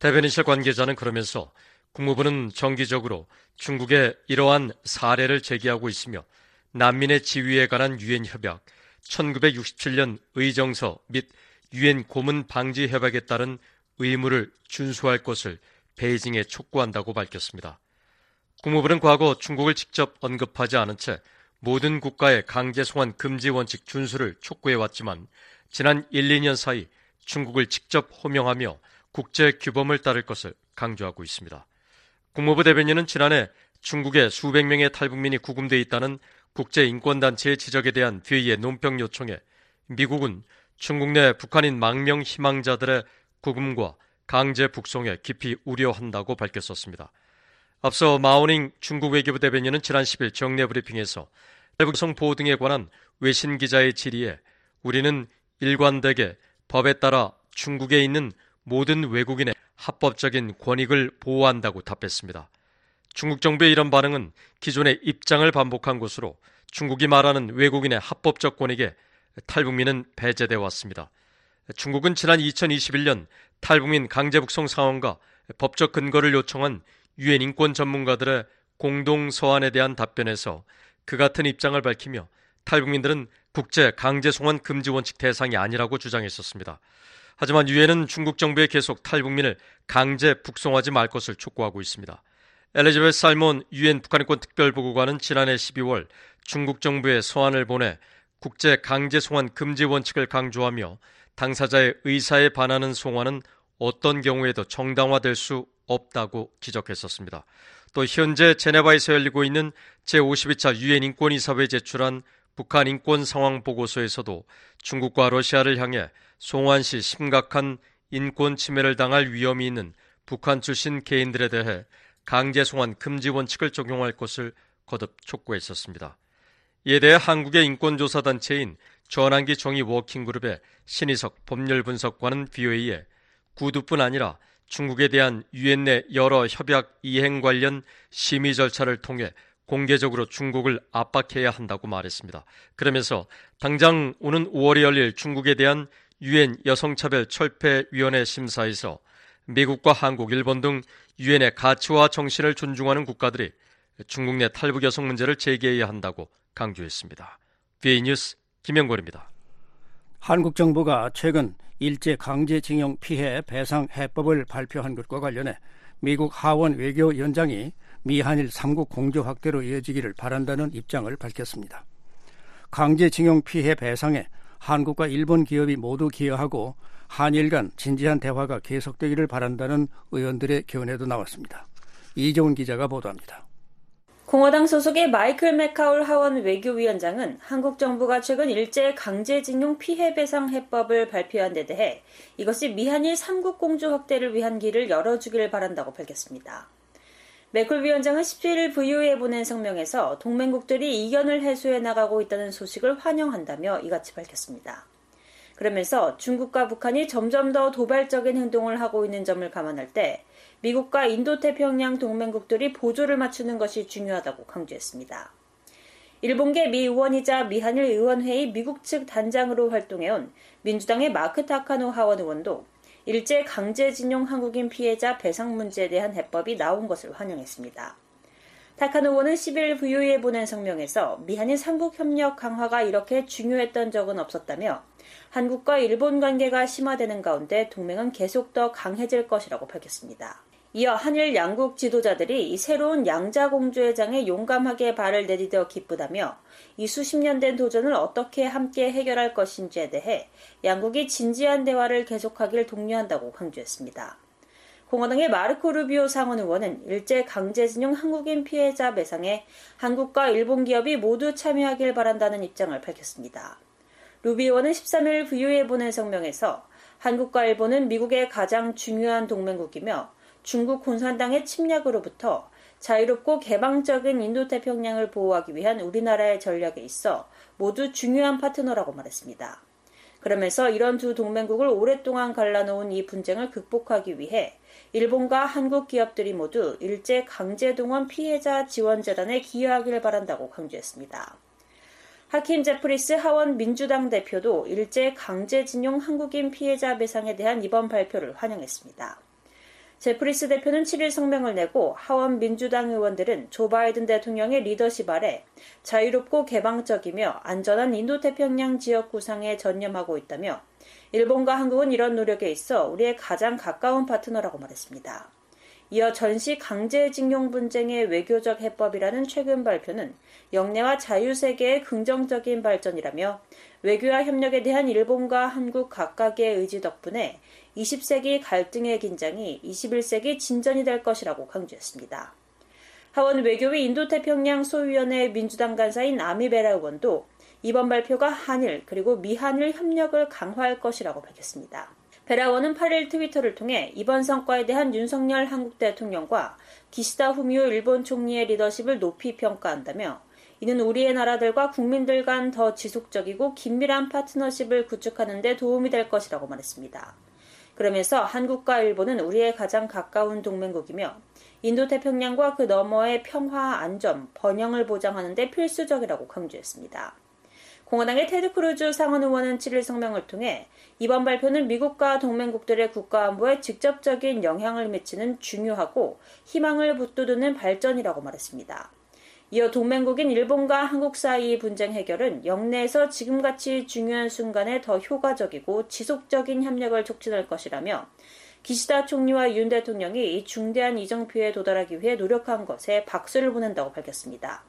대변인실 관계자는 그러면서 국무부는 정기적으로 중국의 이러한 사례를 제기하고 있으며 난민의 지위에 관한 유엔 협약, 1967년 의정서 및 유엔 고문 방지 협약에 따른 의무를 준수할 것을 베이징에 촉구한다고 밝혔습니다. 국무부는 과거 중국을 직접 언급하지 않은 채 모든 국가의 강제 송환 금지 원칙 준수를 촉구해 왔지만 지난 1, 2년 사이 중국을 직접 호명하며 국제 규범을 따를 것을 강조하고 있습니다. 국무부 대변인은 지난해 중국의 수백 명의 탈북민이 구금돼 있다는 국제인권단체의 지적에 대한 회의의 논평 요청에 미국은 중국 내 북한인 망명 희망자들의 구금과 강제 북송에 깊이 우려한다고 밝혔었습니다. 앞서 마오닝 중국 외교부 대변인은 지난 10일 정례 브리핑에서 탈북송 보호 등에 관한 외신 기자의 질의에 우리는 일관되게 법에 따라 중국에 있는 모든 외국인의 합법적인 권익을 보호한다고 답했습니다. 중국 정부의 이런 반응은 기존의 입장을 반복한 것으로 중국이 말하는 외국인의 합법적 권익에 탈북민은 배제돼 왔습니다. 중국은 지난 2021년 탈북민 강제 북송 상황과 법적 근거를 요청한 유엔 인권 전문가들의 공동 서한에 대한 답변에서 그 같은 입장을 밝히며 탈북민들은 국제 강제 송환 금지 원칙 대상이 아니라고 주장했었습니다. 하지만 유엔은 중국 정부에 계속 탈북민을 강제 북송하지 말 것을 촉구하고 있습니다. 엘리자베스 살몬 유엔 북한인권 특별보고관은 지난해 12월 중국 정부에 서한을 보내 국제 강제 송환 금지 원칙을 강조하며 당사자의 의사에 반하는 송환은 어떤 경우에도 정당화될 수 없다고 지적했었습니다. 또 현재 제네바에서 열리고 있는 제52차 유엔 인권이사회에 제출한 북한 인권 상황 보고서에서도 중국과 러시아를 향해 송환 시 심각한 인권 침해를 당할 위험이 있는 북한 출신 개인들에 대해 강제 송환 금지 원칙을 적용할 것을 거듭 촉구했었습니다. 이에 대해 한국의 인권조사단체인 전환기 정의 워킹그룹의 신희석 법률 분석관은 VOA에 구두뿐 아니라 중국에 대한 유엔 내 여러 협약 이행 관련 심의 절차를 통해 공개적으로 중국을 압박해야 한다고 말했습니다. 그러면서 당장 오는 5월에 열릴 중국에 대한 유엔 여성차별 철폐위원회 심사에서 미국과 한국, 일본 등 유엔의 가치와 정신을 존중하는 국가들이 중국 내 탈북 여성 문제를 제기해야 한다고 강조했습니다. BA 뉴스 김영걸입니다. 한국 정부가 최근 일제 강제징용 피해 배상 해법을 발표한 것과 관련해 미국 하원 외교위원장이 미한일 3국 공조 확대로 이어지기를 바란다는 입장을 밝혔습니다. 강제징용 피해 배상에 한국과 일본 기업이 모두 기여하고 한일 간 진지한 대화가 계속되기를 바란다는 의원들의 견해도 나왔습니다. 이종훈 기자가 보도합니다. 공화당 소속의 마이클 맥카울 하원 외교위원장은 한국 정부가 최근 일제 강제징용 피해 배상 해법을 발표한 데 대해 이것이 미한일 3국 공조 확대를 위한 길을 열어주길 바란다고 밝혔습니다. 매클 위원장은 17일 VOA에 보낸 성명에서 동맹국들이 이견을 해소해 나가고 있다는 소식을 환영한다며 이같이 밝혔습니다. 그러면서 중국과 북한이 점점 더 도발적인 행동을 하고 있는 점을 감안할 때 미국과 인도태평양 동맹국들이 보조를 맞추는 것이 중요하다고 강조했습니다. 일본계 미 의원이자 미한일 의원회의 미국 측 단장으로 활동해온 민주당의 마크 타카노 하원 의원도 일제 강제징용 한국인 피해자 배상 문제에 대한 해법이 나온 것을 환영했습니다. 타카노 의원은 11일 VOA에 보낸 성명에서 미한일 삼국협력 강화가 이렇게 중요했던 적은 없었다며 한국과 일본 관계가 심화되는 가운데 동맹은 계속 더 강해질 것이라고 밝혔습니다. 이어 한일 양국 지도자들이 이 새로운 양자공주의 장에 용감하게 발을 내디뎌 기쁘다며 이 수십 년 된 도전을 어떻게 함께 해결할 것인지에 대해 양국이 진지한 대화를 계속하길 독려한다고 강조했습니다. 공화당의 마르코 루비오 상원 의원은 일제 강제징용 한국인 피해자 배상에 한국과 일본 기업이 모두 참여하길 바란다는 입장을 밝혔습니다. 루비 의원은 13일 VOA에 보낸 성명에서 한국과 일본은 미국의 가장 중요한 동맹국이며 중국 공산당의 침략으로부터 자유롭고 개방적인 인도태평양을 보호하기 위한 우리나라의 전략에 있어 모두 중요한 파트너라고 말했습니다. 그러면서 이런 두 동맹국을 오랫동안 갈라놓은 이 분쟁을 극복하기 위해 일본과 한국 기업들이 모두 일제 강제동원 피해자 지원재단에 기여하기를 바란다고 강조했습니다. 하킴 제프리스 하원 민주당 대표도 일제 강제징용 한국인 피해자 배상에 대한 이번 발표를 환영했습니다. 제프리스 대표는 7일 성명을 내고 하원 민주당 의원들은 조 바이든 대통령의 리더십 아래 자유롭고 개방적이며 안전한 인도태평양 지역 구상에 전념하고 있다며 일본과 한국은 이런 노력에 있어 우리의 가장 가까운 파트너라고 말했습니다. 이어 전시 강제징용 분쟁의 외교적 해법이라는 최근 발표는 영내와 자유세계의 긍정적인 발전이라며 외교와 협력에 대한 일본과 한국 각각의 의지 덕분에 20세기 갈등의 긴장이 21세기 진전이 될 것이라고 강조했습니다. 하원 외교위 인도태평양 소위원회 민주당 간사인 아미베라 의원도 이번 발표가 한일 그리고 미한일 협력을 강화할 것이라고 밝혔습니다. 베라원은 8일 트위터를 통해 이번 성과에 대한 윤석열 한국 대통령과 기시다 후미오 일본 총리의 리더십을 높이 평가한다며 이는 우리의 나라들과 국민들 간 더 지속적이고 긴밀한 파트너십을 구축하는 데 도움이 될 것이라고 말했습니다. 그러면서 한국과 일본은 우리의 가장 가까운 동맹국이며 인도태평양과 그 너머의 평화, 안전, 번영을 보장하는 데 필수적이라고 강조했습니다. 공화당의 테드 크루즈 상원 의원은 7일 성명을 통해 이번 발표는 미국과 동맹국들의 국가 안보에 직접적인 영향을 미치는 중요하고 희망을 북돋우는 발전이라고 말했습니다. 이어 동맹국인 일본과 한국 사이의 분쟁 해결은 영내에서 지금같이 중요한 순간에 더 효과적이고 지속적인 협력을 촉진할 것이라며 기시다 총리와 윤 대통령이 이 중대한 이정표에 도달하기 위해 노력한 것에 박수를 보낸다고 밝혔습니다.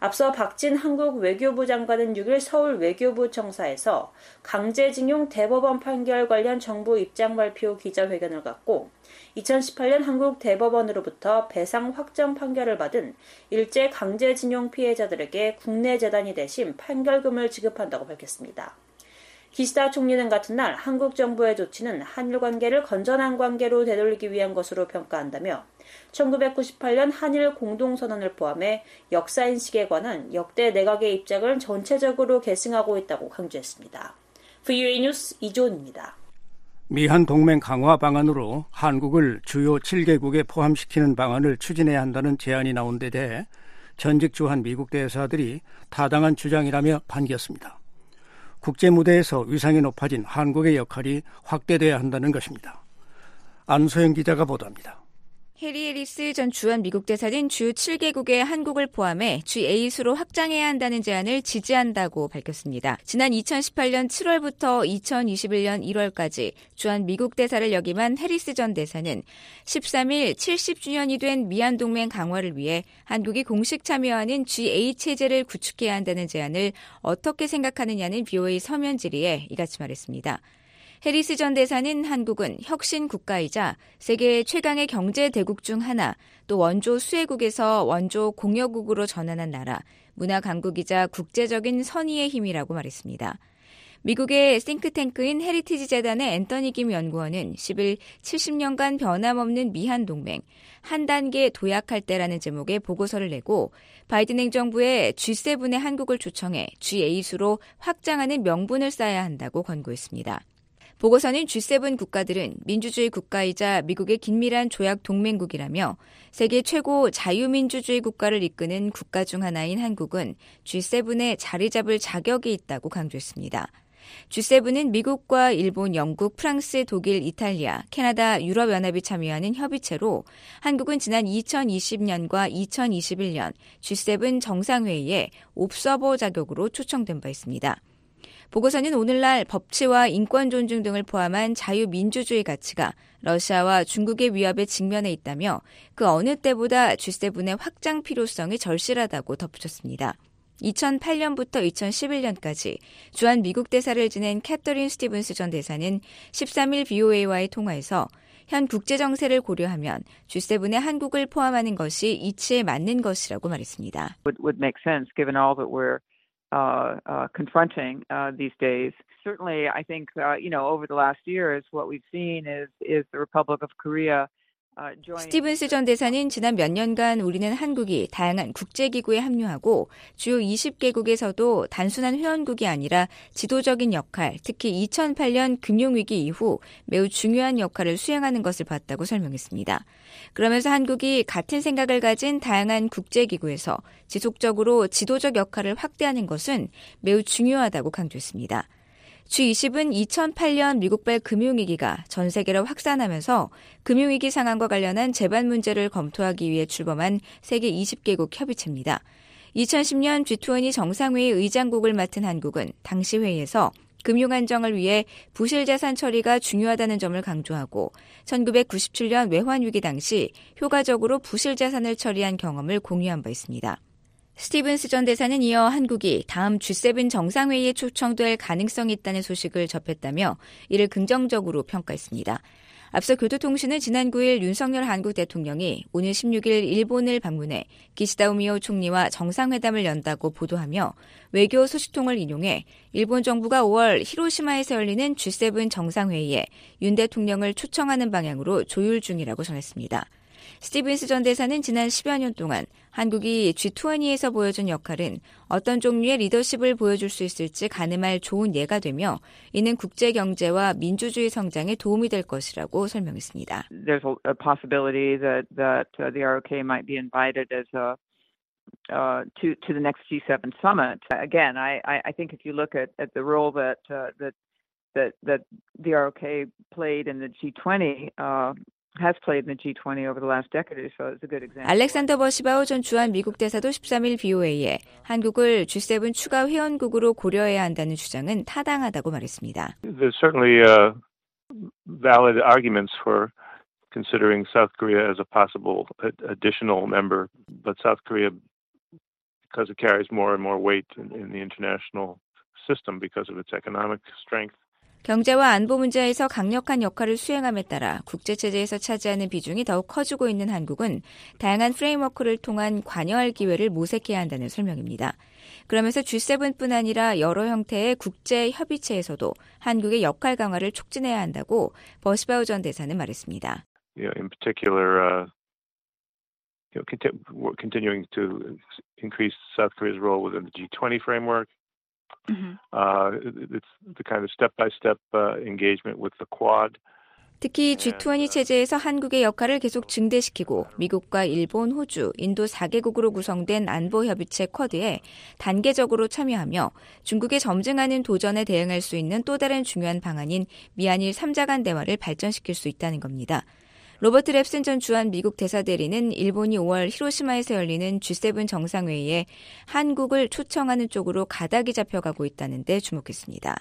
앞서 박진 한국 외교부 장관은 6일 서울 외교부 청사에서 강제징용 대법원 판결 관련 정부 입장 발표 기자회견을 갖고 2018년 한국 대법원으로부터 배상 확정 판결을 받은 일제 강제징용 피해자들에게 국내 재단이 대신 판결금을 지급한다고 밝혔습니다. 기시다 총리는 같은 날 한국 정부의 조치는 한일 관계를 건전한 관계로 되돌리기 위한 것으로 평가한다며 1998년 한일 공동선언을 포함해 역사인식에 관한 역대 내각의 입장을 전체적으로 계승하고 있다고 강조했습니다. VOA 뉴스 이조은입니다. 미한 동맹 강화 방안으로 한국을 주요 7개국에 포함시키는 방안을 추진해야 한다는 제안이 나온 데 대해 전직 주한 미국 대사들이 타당한 주장이라며 반겼습니다. 국제 무대에서 위상이 높아진 한국의 역할이 확대돼야 한다는 것입니다. 안소영 기자가 보도합니다. 해리 해리스 전 주한 미국 대사는 주 7개국의 한국을 포함해 주 A수로 확장해야 한다는 제안을 지지한다고 밝혔습니다. 지난 2018년 7월부터 2021년 1월까지 주한 미국 대사를 역임한 해리스 전 대사는 13일 70주년이 된 미얀 동맹 강화를 위해 한국이 공식 참여하는 GA 체제를 구축해야 한다는 제안을 어떻게 생각하느냐는 VOA 서면 질의에 이같이 말했습니다. 해리스 전 대사는 한국은 혁신 국가이자 세계 최강의 경제 대국 중 하나, 또 원조 수혜국에서 원조 공여국으로 전환한 나라, 문화 강국이자 국제적인 선의의 힘이라고 말했습니다. 미국의 싱크탱크인 헤리티지 재단의 앤터니 김 연구원은 10일 70년간 변함없는 미한 동맹, 한 단계 도약할 때라는 제목의 보고서를 내고 바이든 행정부의 G7의 한국을 초청해 G8수로 확장하는 명분을 쌓아야 한다고 권고했습니다. 보고서는 G7 국가들은 민주주의 국가이자 미국의 긴밀한 조약 동맹국이라며 세계 최고 자유민주주의 국가를 이끄는 국가 중 하나인 한국은 G7에 자리 잡을 자격이 있다고 강조했습니다. G7은 미국과 일본, 영국, 프랑스, 독일, 이탈리아, 캐나다, 유럽연합이 참여하는 협의체로 한국은 지난 2020년과 2021년 G7 정상회의에 옵서버 자격으로 초청된 바 있습니다. 보고서는 오늘날 법치와 인권 존중 등을 포함한 자유민주주의 가치가 러시아와 중국의 위협에 직면해 있다며 그 어느 때보다 G7의 확장 필요성이 절실하다고 덧붙였습니다. 2008년부터 2011년까지 주한 미국 대사를 지낸 캐슬린 스티븐스 전 대사는 13일 BOA와의 통화에서 현 국제 정세를 고려하면 G7의 한국을 포함하는 것이 이치에 맞는 것이라고 말했습니다. Uh, uh, confronting uh, these days. Certainly, I think you know over the last years, what we've seen is is the Republic of Korea. 스티븐스 전 대사는 지난 몇 년간 우리는 한국이 다양한 국제기구에 합류하고 주요 20개국에서도 단순한 회원국이 아니라 지도적인 역할, 특히 2008년 금융위기 이후 매우 중요한 역할을 수행하는 것을 봤다고 설명했습니다. 그러면서 한국이 같은 생각을 가진 다양한 국제기구에서 지속적으로 지도적 역할을 확대하는 것은 매우 중요하다고 강조했습니다. G20은 2008년 미국발 금융위기가 전 세계로 확산하면서 금융위기 상황과 관련한 재반 문제를 검토하기 위해 출범한 세계 20개국 협의체입니다. 2010년 G20 정상회의 의장국을 맡은 한국은 당시 회의에서 금융 안정을 위해 부실 자산 처리가 중요하다는 점을 강조하고 1997년 외환 위기 당시 효과적으로 부실 자산을 처리한 경험을 공유한 바 있습니다. 스티븐스 전 대사는 이어 한국이 다음 G7 정상회의에 초청될 가능성이 있다는 소식을 접했다며 이를 긍정적으로 평가했습니다. 앞서 교토통신은 지난 9일 윤석열 한국 대통령이 오늘 16일 일본을 방문해 기시다 우미오 총리와 정상회담을 연다고 보도하며 외교 소식통을 인용해 일본 정부가 5월 히로시마에서 열리는 G7 정상회의에 윤 대통령을 초청하는 방향으로 조율 중이라고 전했습니다. 스티븐스 전 대사는 지난 10여 년 동안 한국이 G20에서 보여준 역할은 어떤 종류의 리더십을 보여줄 수 있을지 가늠할 좋은 예가 되며 이는 국제 경제와 민주주의 성장에 도움이 될 것이라고 설명했습니다. There's a possibility that that the ROK might be invited as a uh, to to the next G7 summit. Again, I, I think if you look at, at the role that uh, that that that the ROK played in the G20 uh, has played in the G20 over the last decade or so is a good example. 알렉산더 버시바우 전 주한 미국 대사도 13일 BOA에 한국을 G7 추가 회원국으로 고려해야 한다는 주장은 타당하다고 말했습니다. There's certainly uh, valid arguments for considering South Korea as a possible additional member, but South Korea, because it carries more and more weight in, in the international system because of its economic strength. 경제와 안보 문제에서 강력한 역할을 수행함에 따라 국제체제에서 차지하는 비중이 더욱 커지고 있는 한국은 다양한 프레임워크를 통한 관여할 기회를 모색해야 한다는 설명입니다. 그러면서 G7뿐 아니라 여러 형태의 국제 협의체에서도 한국의 역할 강화를 촉진해야 한다고 버시바우 전 대사는 말했습니다. In particular, uh, you know, continuing to increase South Korea's role within the G20 framework. 특히 G20 체제에서 한국의 역할을 계속 증대시키고 미국과 일본, 호주, 인도 4개국으로 구성된 안보협의체 쿼드에 단계적으로 참여하며 중국의 점증하는 도전에 대응할 수 있는 또 다른 중요한 방안인 미한일 3자 간 대화를 발전시킬 수 있다는 겁니다. 로버트 랩슨 전 주한 미국 대사대리는 일본이 5월 히로시마에서 열리는 G7 정상회의에 한국을 초청하는 쪽으로 가닥이 잡혀가고 있다는 데 주목했습니다.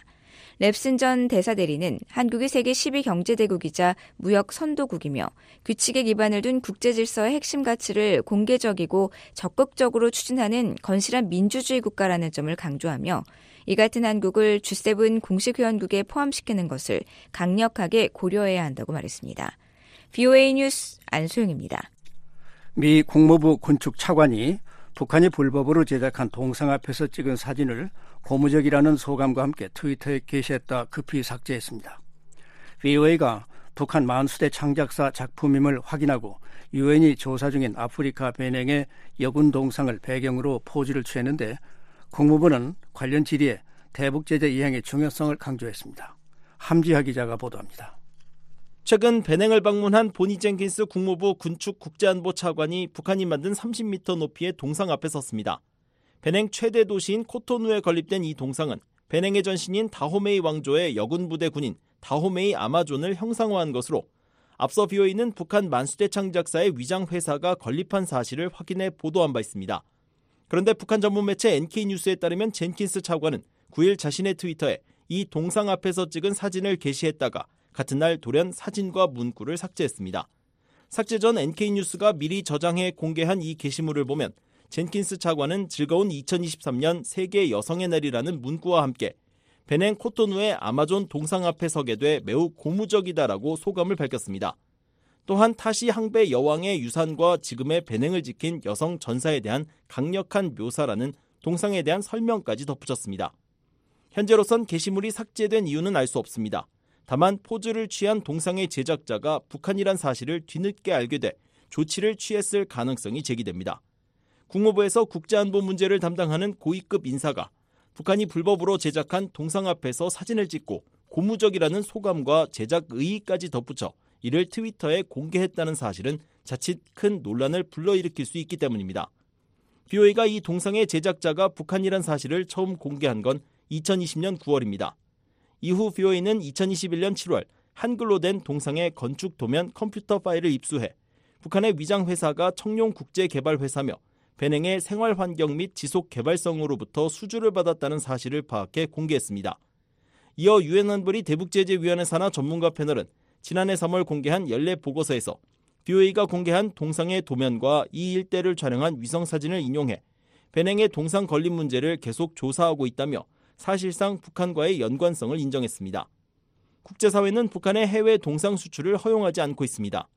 랩슨 전 대사대리는 한국이 세계 10위 경제대국이자 무역 선도국이며 규칙에 기반을 둔 국제 질서의 핵심 가치를 공개적이고 적극적으로 추진하는 건실한 민주주의 국가라는 점을 강조하며 이 같은 한국을 G7 공식 회원국에 포함시키는 것을 강력하게 고려해야 한다고 말했습니다. BOA 뉴스 안소영입니다. 미 국무부 군축 차관이 북한이 불법으로 제작한 동상 앞에서 찍은 사진을 고무적이라는 소감과 함께 트위터에 게시했다 급히 삭제했습니다. VOA가 북한 만수대 창작사 작품임을 확인하고 유엔이 조사 중인 아프리카 베냉의 여군 동상을 배경으로 포즈를 취했는데 국무부는 관련 질의에 대북 제재 이행의 중요성을 강조했습니다. 함지하 기자가 보도합니다. 최근 베냉을 방문한 보니 젠킨스 국무부 군축 국제안보 차관이 북한이 만든 30m 높이의 동상 앞에 섰습니다. 베냉 최대 도시인 코토누에 건립된 이 동상은 베냉의 전신인 다호메이 왕조의 여군 부대 군인 다호메이 아마존을 형상화한 것으로 앞서 비어있는 북한 만수대 창작사의 위장 회사가 건립한 사실을 확인해 보도한 바 있습니다. 그런데 북한 전문 매체 NK뉴스에 따르면 젠킨스 차관은 9일 자신의 트위터에 이 동상 앞에서 찍은 사진을 게시했다가 같은 날 돌연 사진과 문구를 삭제했습니다. 삭제 전 NK뉴스가 미리 저장해 공개한 이 게시물을 보면 젠킨스 차관은 즐거운 2023년 세계 여성의 날이라는 문구와 함께 베냉 코토누의 아마존 동상 앞에 서게 돼 매우 고무적이다라고 소감을 밝혔습니다. 또한 타시 항배 여왕의 유산과 지금의 베냉을 지킨 여성 전사에 대한 강력한 묘사라는 동상에 대한 설명까지 덧붙였습니다. 현재로선 게시물이 삭제된 이유는 알 수 없습니다. 다만 포즈를 취한 동상의 제작자가 북한이란 사실을 뒤늦게 알게 돼 조치를 취했을 가능성이 제기됩니다. 국무부에서 국제안보 문제를 담당하는 고위급 인사가 북한이 불법으로 제작한 동상 앞에서 사진을 찍고 고무적이라는 소감과 제작 의의까지 덧붙여 이를 트위터에 공개했다는 사실은 자칫 큰 논란을 불러일으킬 수 있기 때문입니다. BOA가 이 동상의 제작자가 북한이란 사실을 처음 공개한 건 2020년 9월입니다. 이후 BOA는 2021년 7월 한글로 된 동상의 건축 도면 컴퓨터 파일을 입수해 북한의 위장 회사가 청룡 국제 개발 회사며 베냉의 생활 환경 및 지속 개발성으로부터 수주를 받았다는 사실을 파악해 공개했습니다. 이어 유엔 안보리 대북제재위원회 산하 전문가 패널은 지난해 3월 공개한 연례 보고서에서 BOA가 공개한 동상의 도면과 이 일대를 촬영한 위성 사진을 인용해 베냉의 동상 건립 문제를 계속 조사하고 있다며 사실상 북한과의 연관성을 인정했습니다. 국제사회는 북한의 해외 동상 수출을 허용하지 않고 있습니다.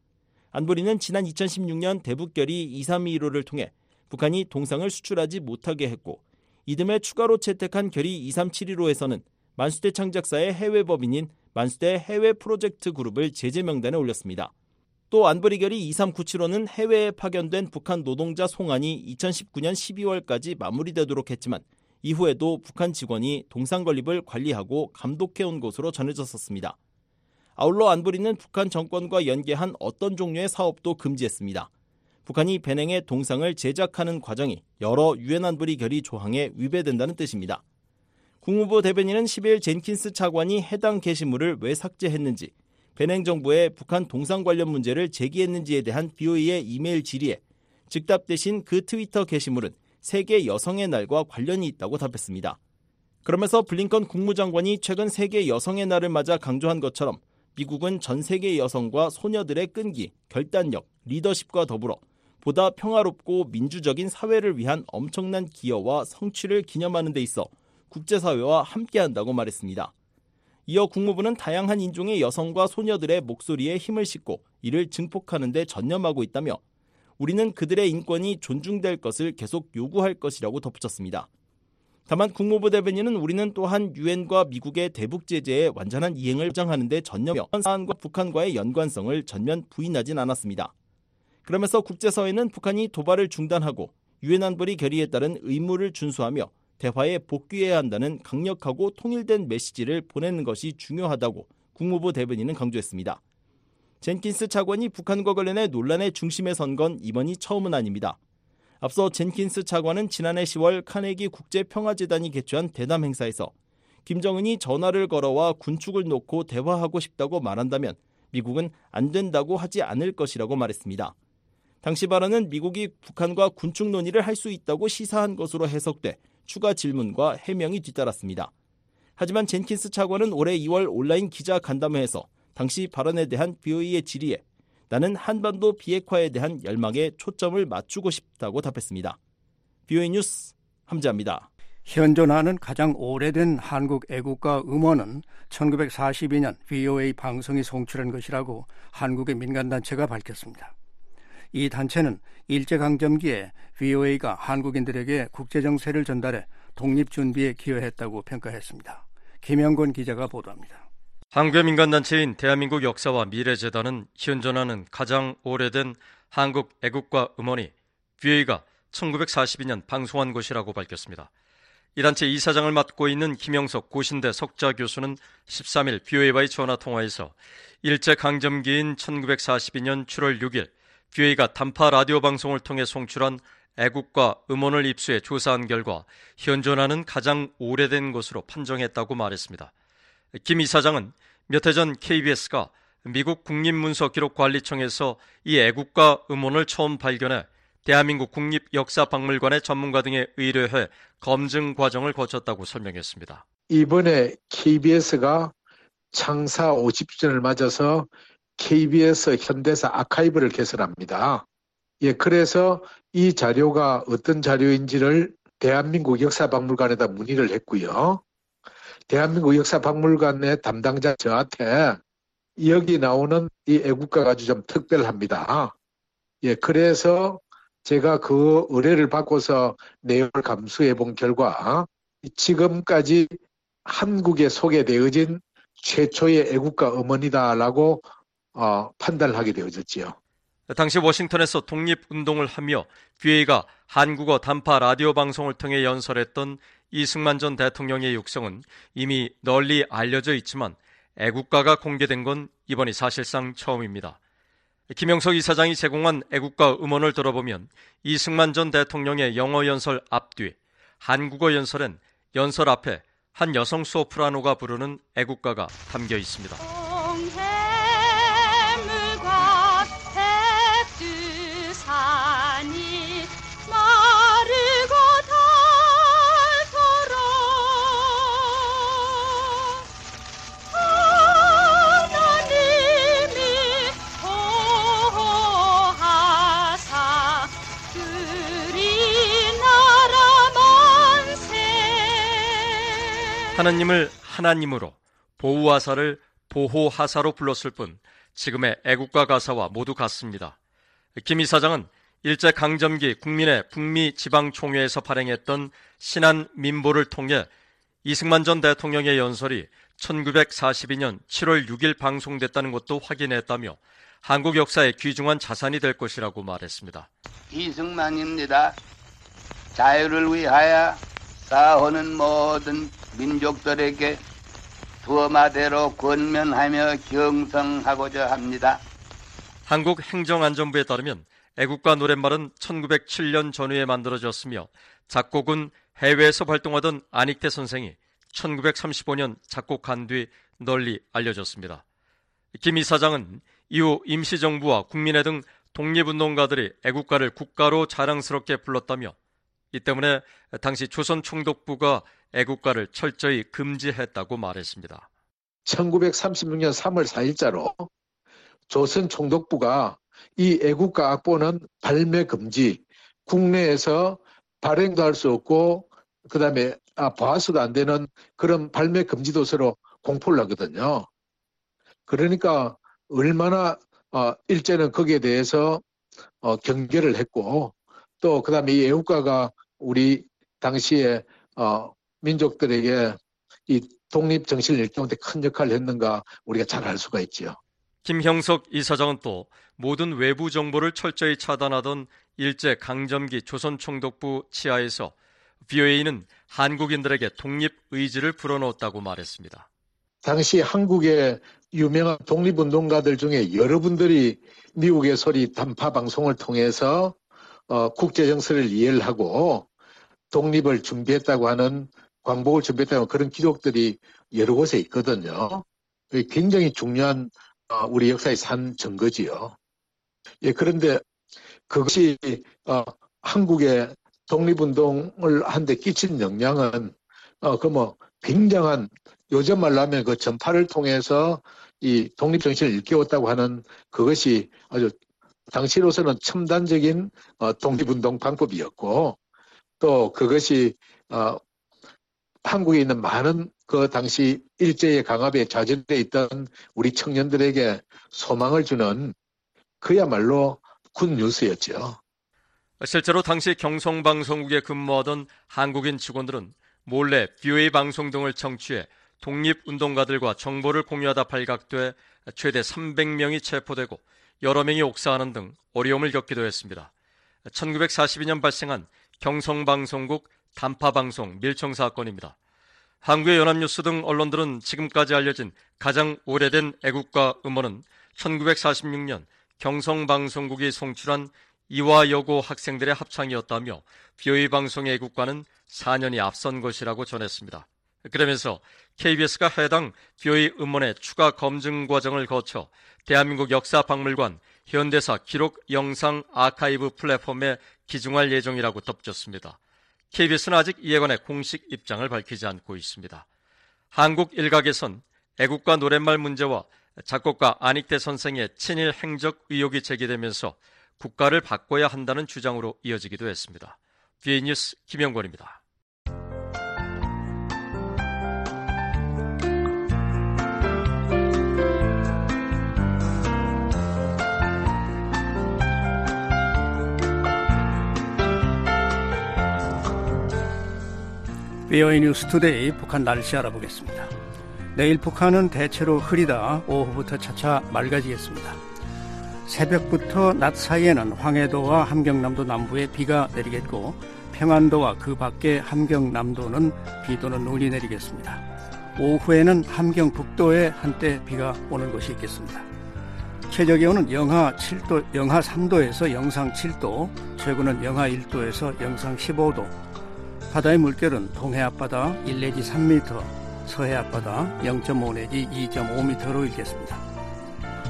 안보리는 지난 2016년 대북결의 2325를 통해 북한이 동상을 수출하지 못하게 했고 이듬해 추가로 채택한 결의 2371호에서는 만수대 창작사의 해외 법인인 만수대 해외 프로젝트 그룹을 제재 명단에 올렸습니다. 또 안보리 결의 2397호는 해외에 파견된 북한 노동자 송환이 2019년 12월까지 마무리되도록 했지만 이후에도 북한 직원이 동상 건립을 관리하고 감독해 온 것으로 전해졌었습니다. 아울러 안보리는 북한 정권과 연계한 어떤 종류의 사업도 금지했습니다. 북한이 베냉의 동상을 제작하는 과정이 여러 유엔 안보리 결의 조항에 위배된다는 뜻입니다. 국무부 대변인은 10일 젠킨스 차관이 해당 게시물을 왜 삭제했는지, 베냉 정부의 북한 동상 관련 문제를 제기했는지에 대한 BOE의 이메일 질의에 즉답 대신 그 트위터 게시물은 세계 여성의 날과 관련이 있다고 답했습니다. 그러면서 블링컨 국무장관이 최근 세계 여성의 날을 맞아 강조한 것처럼 미국은 전 세계 여성과 소녀들의 끈기, 결단력, 리더십과 더불어 보다 평화롭고 민주적인 사회를 위한 엄청난 기여와 성취를 기념하는 데 있어 국제사회와 함께한다고 말했습니다. 이어 국무부는 다양한 인종의 여성과 소녀들의 목소리에 힘을 싣고 이를 증폭하는 데 전념하고 있다며 우리는 그들의 인권이 존중될 것을 계속 요구할 것이라고 덧붙였습니다. 다만 국무부 대변인은 우리는 또한 유엔과 미국의 대북 제재의 완전한 이행을 보장하는 데 전념하며 사안과 북한과의 연관성을 전면 부인하진 않았습니다. 그러면서 국제사회는 북한이 도발을 중단하고 유엔 안보리 결의에 따른 의무를 준수하며 대화에 복귀해야 한다는 강력하고 통일된 메시지를 보내는 것이 중요하다고 국무부 대변인은 강조했습니다. 젠킨스 차관이 북한과 관련해 논란의 중심에 선 건 이번이 처음은 아닙니다. 앞서 젠킨스 차관은 지난해 10월 카네기 국제평화재단이 개최한 대담 행사에서 김정은이 전화를 걸어와 군축을 놓고 대화하고 싶다고 말한다면 미국은 안 된다고 하지 않을 것이라고 말했습니다. 당시 발언은 미국이 북한과 군축 논의를 할 수 있다고 시사한 것으로 해석돼 추가 질문과 해명이 뒤따랐습니다. 하지만 젠킨스 차관은 올해 2월 온라인 기자 간담회에서 당시 발언에 대한 BOE의 질의에 나는 한반도 비핵화에 대한 열망에 초점을 맞추고 싶다고 답했습니다. BOE 뉴스 함지합니다. 현존하는 가장 오래된 한국 애국가 음원은 1942년 VOA 방송이 송출한 것이라고 한국의 민간단체가 밝혔습니다. 이 단체는 일제강점기에 VOA가 한국인들에게 국제정세를 전달해 독립준비에 기여했다고 평가했습니다. 김영곤 기자가 보도합니다. 한국의 민간단체인 대한민국 역사와 미래재단은 현존하는 가장 오래된 한국 애국가 음원이 VOA가 1942년 방송한 곳이라고 밝혔습니다. 이 단체 이사장을 맡고 있는 김영석 고신대 석자 교수는 13일 VOA와의 전화 통화에서 일제 강점기인 1942년 7월 6일 VOA가 단파 라디오 방송을 통해 송출한 애국가 음원을 입수해 조사한 결과 현존하는 가장 오래된 것으로 판정했다고 말했습니다. 김 이사장은 몇 해 전 KBS가 미국 국립문서기록관리청에서 이 애국가 음원을 처음 발견해 대한민국 국립역사박물관의 전문가 등에 의뢰해 검증 과정을 거쳤다고 설명했습니다. 이번에 KBS가 창사 50주년을 맞아서 KBS 현대사 아카이브를 개설합니다. 예, 그래서 이 자료가 어떤 자료인지를 대한민국 역사박물관에다 문의를 했고요. 대한민국 역사박물관의 담당자 저한테 여기 나오는 이 애국가가 아주 좀 특별합니다. 예, 그래서 제가 그 의뢰를 받고서 내용을 감수해 본 결과 지금까지 한국에 소개되어진 최초의 애국가 음원이다라고 어, 판단을 하게 되어졌지요. 당시 워싱턴에서 독립운동을 하며 VA가 한국어 단파 라디오 방송을 통해 연설했던 이승만 전 대통령의 육성은 이미 널리 알려져 있지만 애국가가 공개된 건 이번이 사실상 처음입니다. 김영석 이사장이 제공한 애국가 음원을 들어보면 이승만 전 대통령의 영어 연설 앞뒤, 한국어 연설엔 연설 앞에 한 여성 소프라노가 부르는 애국가가 담겨 있습니다. 하나님을 하나님으로 보호하사를 보호하사로 불렀을 뿐 지금의 애국가 가사와 모두 같습니다. 김 이사장은 일제 강점기 국민의 북미 지방 총회에서 발행했던 신한 민보를 통해 이승만 전 대통령의 연설이 1942년 7월 6일 방송됐다는 것도 확인했다며 한국 역사의 귀중한 자산이 될 것이라고 말했습니다. 이승만입니다. 자유를 위하여 싸우는 모든 민족들에게 두어마대로 권면하며 경성하고자 합니다. 한국 행정안전부에 따르면 애국가 노랫말은 1907년 전후에 만들어졌으며 작곡은 해외에서 활동하던 안익태 선생이 1935년 작곡한 뒤 널리 알려졌습니다. 김 이사장은 이후 임시정부와 국민회 등 독립운동가들이 애국가를 국가로 자랑스럽게 불렀다며 이 때문에 당시 조선 총독부가 애국가를 철저히 금지했다고 말했습니다. 1936년 3월 4일자로 조선 총독부가 이 애국가 악보는 발매 금지, 국내에서 발행도 할 수 없고 그다음에 아, 봐서도 안 되는 그런 발매 금지 도서로 공포를 하거든요. 그러니까 얼마나 어, 일제는 거기에 대해서 어, 경계를 했고 또 그다음에 이 애국가가 우리 당시에 어, 민족들에게 이 독립 정신을 일깨우는데 큰 역할을 했는가 우리가 잘 알 수가 있지요. 김형석 이사장은 또 모든 외부 정보를 철저히 차단하던 일제 강점기 조선 총독부 치하에서 VOA는 한국인들에게 독립 의지를 불어넣었다고 말했습니다. 당시 한국의 유명한 독립운동가들 중에 여러분들이 미국의 소리 단파 방송을 통해서 어, 국제 정서를 이해를 하고 독립을 준비했다고 하는 광복을 준비했다고 하는 그런 기록들이 여러 곳에 있거든요. 굉장히 중요한 어, 우리 역사의 산 증거지요. 예, 그런데 그것이 어, 한국의 독립운동을 한데 끼친 영향은 어, 그뭐 굉장한 요즘 말로 하면 그 전파를 통해서 이 독립정신을 일깨웠다고 하는 그것이 아주 당시로서는 첨단적인 어, 독립운동 방법이었고 또 그것이 어, 한국에 있는 많은 그 당시 일제의 강압에 좌절돼 있던 우리 청년들에게 소망을 주는 그야말로 군 뉴스였죠. 실제로 당시 경성방송국에 근무하던 한국인 직원들은 몰래 VOA 방송 등을 청취해 독립운동가들과 정보를 공유하다 발각돼 최대 300명이 체포되고 여러 명이 옥사하는 등 어려움을 겪기도 했습니다. 1942년 발생한 경성방송국 단파방송 밀청 사건입니다. 한국의 연합뉴스 등 언론들은 지금까지 알려진 가장 오래된 애국가 음원은 1946년 경성방송국이 송출한 이화여고 학생들의 합창이었다며 BOE 방송의 애국가는 4년이 앞선 것이라고 전했습니다. 그러면서 KBS가 해당 BOE 음원의 추가 검증 과정을 거쳐 대한민국 역사박물관 현대사 기록 영상 아카이브 플랫폼에 기증할 예정이라고 덧붙였습니다. KBS는 아직 이에 관해 공식 입장을 밝히지 않고 있습니다. 한국 일각에선 애국가 노랫말 문제와 작곡가 안익대 선생의 친일 행적 의혹이 제기되면서 국가를 바꿔야 한다는 주장으로 이어지기도 했습니다. 비뉴스 김영권입니다. VOA 뉴스 투데이 북한 날씨 알아보겠습니다. 내일 북한은 대체로 흐리다 오후부터 차차 맑아지겠습니다. 새벽부터 낮 사이에는 황해도와 함경남도 남부에 비가 내리겠고 평안도와 그 밖의 함경남도는 비 또는 눈이 내리겠습니다. 오후에는 함경북도에 한때 비가 오는 곳이 있겠습니다. 최저 기온은 영하 7도, 영하 3도에서 영상 7도, 최고는 영하 1도에서 영상 15도, 바다의 물결은 동해 앞바다 1 내지 3m, 서해 앞바다 0.5 내지 2.5m로 일겠습니다.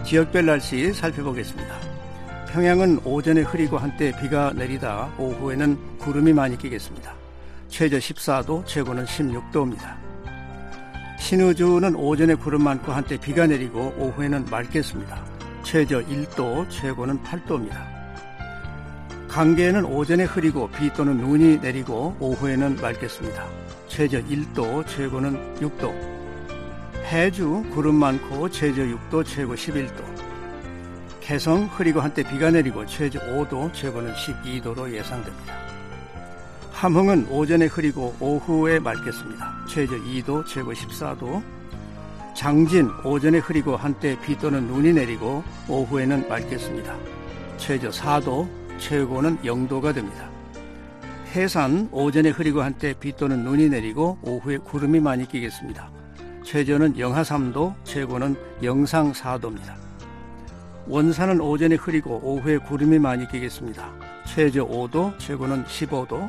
지역별 날씨 살펴보겠습니다. 평양은 오전에 흐리고 한때 비가 내리다 오후에는 구름이 많이 끼겠습니다. 최저 14도, 최고는 16도입니다. 신우주는 오전에 구름 많고 한때 비가 내리고 오후에는 맑겠습니다. 최저 1도, 최고는 8도입니다. 강계에는 오전에 흐리고 비 또는 눈이 내리고 오후에는 맑겠습니다. 최저 1도, 최고는 6도. 해주 구름 많고 최저 6도, 최고 11도. 개성 흐리고 한때 비가 내리고 최저 5도, 최고는 12도로 예상됩니다. 함흥은 오전에 흐리고 오후에 맑겠습니다. 최저 2도, 최고 14도. 장진 오전에 흐리고 한때 비 또는 눈이 내리고 오후에는 맑겠습니다. 최저 4도, 최고는 0도가 됩니다. 해산 오전에 흐리고 한때 비 또는 눈이 내리고 오후에 구름이 많이 끼겠습니다. 최저는 영하 3도, 최고는 영상 4도입니다. 원산은 오전에 흐리고 오후에 구름이 많이 끼겠습니다. 최저 5도, 최고는 15도.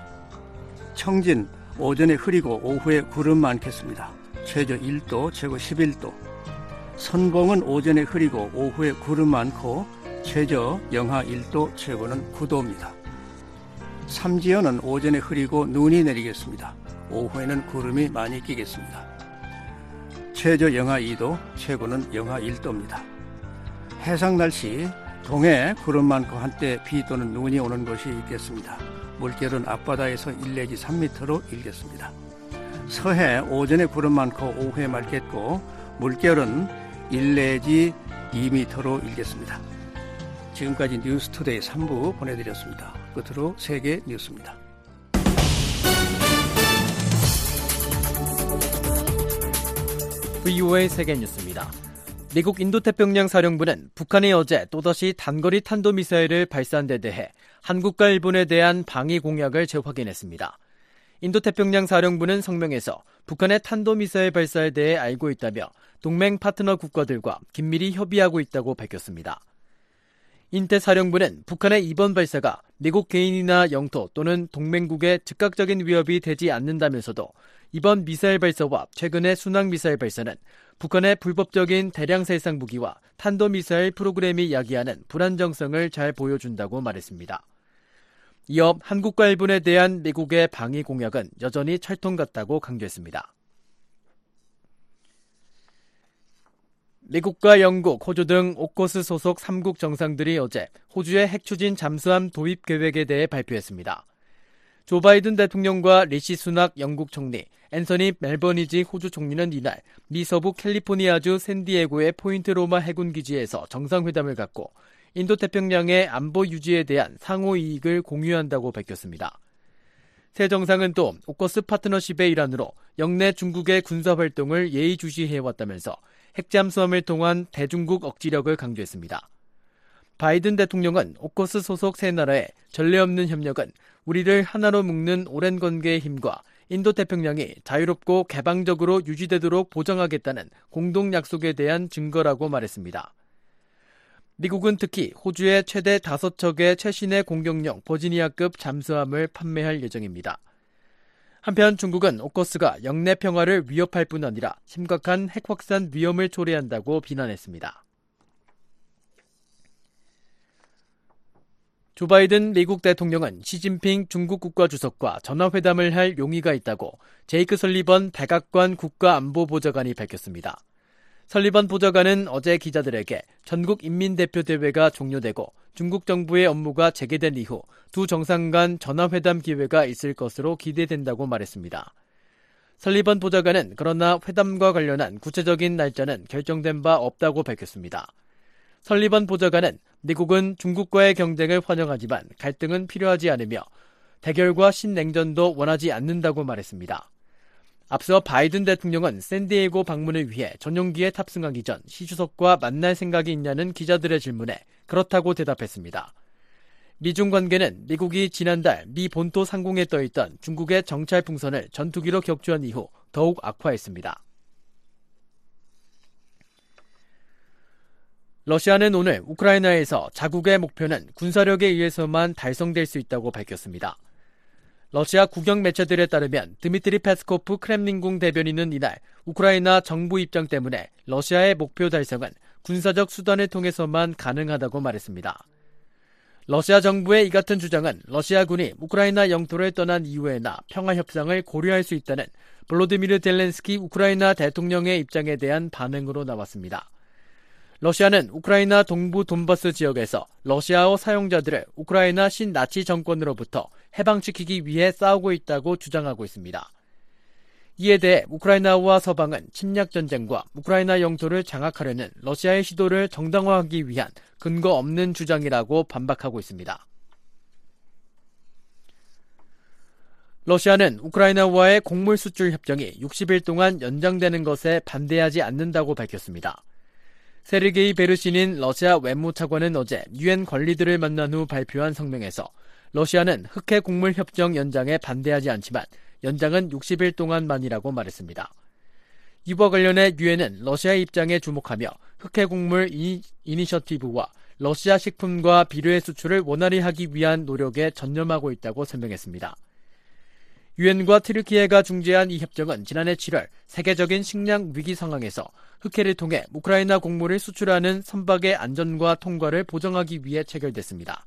청진 오전에 흐리고 오후에 구름 많겠습니다. 최저 1도, 최고 11도. 선봉은 오전에 흐리고 오후에 구름 많고 최저 영하 1도, 최고는 9도입니다. 삼지연은 오전에 흐리고 눈이 내리겠습니다. 오후에는 구름이 많이 끼겠습니다. 최저 영하 2도, 최고는 영하 1도입니다. 해상 날씨, 동해 구름 많고 한때 비 또는 눈이 오는 곳이 있겠습니다. 물결은 앞바다에서 1 내지 3m로 일겠습니다. 서해 오전에 구름 많고 오후에 맑겠고 물결은 1 내지 2m로 일겠습니다. 지금까지 뉴스투데이 3부 보내드렸습니다. 끝으로 세계 뉴스입니다. VOA 세계 뉴스입니다. 미국 인도태평양 사령부는 북한이 어제 또다시 단거리 탄도미사일을 발사한 데 대해 한국과 일본에 대한 방위 공약을 재확인했습니다. 인도태평양 사령부는 성명에서 북한의 탄도미사일 발사에 대해 알고 있다며 동맹 파트너 국가들과 긴밀히 협의하고 있다고 밝혔습니다. 인태사령부는 북한의 이번 발사가 미국 개인이나 영토 또는 동맹국의 즉각적인 위협이 되지 않는다면서도 이번 미사일 발사와 최근의 순항 미사일 발사는 북한의 불법적인 대량 살상 무기와 탄도미사일 프로그램이 야기하는 불안정성을 잘 보여준다고 말했습니다. 이어 한국과 일본에 대한 미국의 방위 공약은 여전히 철통 같다고 강조했습니다. 미국과 영국, 호주 등 오커스 소속 3국 정상들이 어제 호주의 핵 추진 잠수함 도입 계획에 대해 발표했습니다. 조 바이든 대통령과 리시 수낙 영국 총리, 앤서니 앨버니지 호주 총리는 이날 미 서부 캘리포니아주 샌디에고의 포인트 로마 해군 기지에서 정상회담을 갖고 인도 태평양의 안보 유지에 대한 상호 이익을 공유한다고 밝혔습니다. 새 정상은 또 오커스 파트너십의 일환으로 영내 중국의 군사 활동을 예의주시해 왔다면서 핵잠수함을 통한 대중국 억지력을 강조했습니다. 바이든 대통령은 오커스 소속 세 나라의 전례 없는 협력은 우리를 하나로 묶는 오랜 관계의 힘과 인도 태평양이 자유롭고 개방적으로 유지되도록 보장하겠다는 공동 약속에 대한 증거라고 말했습니다. 미국은 특히 호주의 최대 5척의 최신의 공격용 버지니아급 잠수함을 판매할 예정입니다. 한편 중국은 오커스가 영내 평화를 위협할 뿐 아니라 심각한 핵 확산 위험을 초래한다고 비난했습니다. 조 바이든 미국 대통령은 시진핑 중국 국가주석과 전화회담을 할 용의가 있다고 제이크 설리번 백악관 국가안보보좌관이 밝혔습니다. 설리번 보좌관은 어제 기자들에게 전국 인민대표 대회가 종료되고 중국 정부의 업무가 재개된 이후 두 정상 간 전화회담 기회가 있을 것으로 기대된다고 말했습니다. 설리번 보좌관은 그러나 회담과 관련한 구체적인 날짜는 결정된 바 없다고 밝혔습니다. 설리번 보좌관은 미국은 중국과의 경쟁을 환영하지만 갈등은 필요하지 않으며 대결과 신냉전도 원하지 않는다고 말했습니다. 앞서 바이든 대통령은 샌디에고 방문을 위해 전용기에 탑승하기 전 시 주석과 만날 생각이 있냐는 기자들의 질문에 그렇다고 대답했습니다. 미중 관계는 미국이 지난달 미 본토 상공에 떠있던 중국의 정찰 풍선을 전투기로 격추한 이후 더욱 악화했습니다. 러시아는 오늘 우크라이나에서 자국의 목표는 군사력에 의해서만 달성될 수 있다고 밝혔습니다. 러시아 국영 매체들에 따르면 드미트리 페스코프 크렘린궁 대변인은 이날 우크라이나 정부 입장 때문에 러시아의 목표 달성은 군사적 수단을 통해서만 가능하다고 말했습니다. 러시아 정부의 이 같은 주장은 러시아군이 우크라이나 영토를 떠난 이후에나 평화 협상을 고려할 수 있다는 볼로디미르 젤렌스키 우크라이나 대통령의 입장에 대한 반응으로 나왔습니다. 러시아는 우크라이나 동부 돈바스 지역에서 러시아어 사용자들을 우크라이나 신나치 정권으로부터 해방시키기 위해 싸우고 있다고 주장하고 있습니다. 이에 대해 우크라이나와 서방은 침략 전쟁과 우크라이나 영토를 장악하려는 러시아의 시도를 정당화하기 위한 근거 없는 주장이라고 반박하고 있습니다. 러시아는 우크라이나와의 곡물 수출 협정이 60일 동안 연장되는 것에 반대하지 않는다고 밝혔습니다. 세르게이 베르신인 러시아 외무차관은 어제 유엔 관리들을 만난 후 발표한 성명에서 러시아는 흑해 곡물 협정 연장에 반대하지 않지만 연장은 60일 동안만이라고 말했습니다. 이와 관련해 유엔은 러시아의 입장에 주목하며 흑해 곡물 이니, 이니셔티브와 러시아 식품과 비료의 수출을 원활히 하기 위한 노력에 전념하고 있다고 설명했습니다. 유엔과 트르키예가 중재한 이 협정은 지난해 7월 세계적인 식량 위기 상황에서 흑해를 통해 우크라이나 곡물을 수출하는 선박의 안전과 통과를 보장하기 위해 체결됐습니다.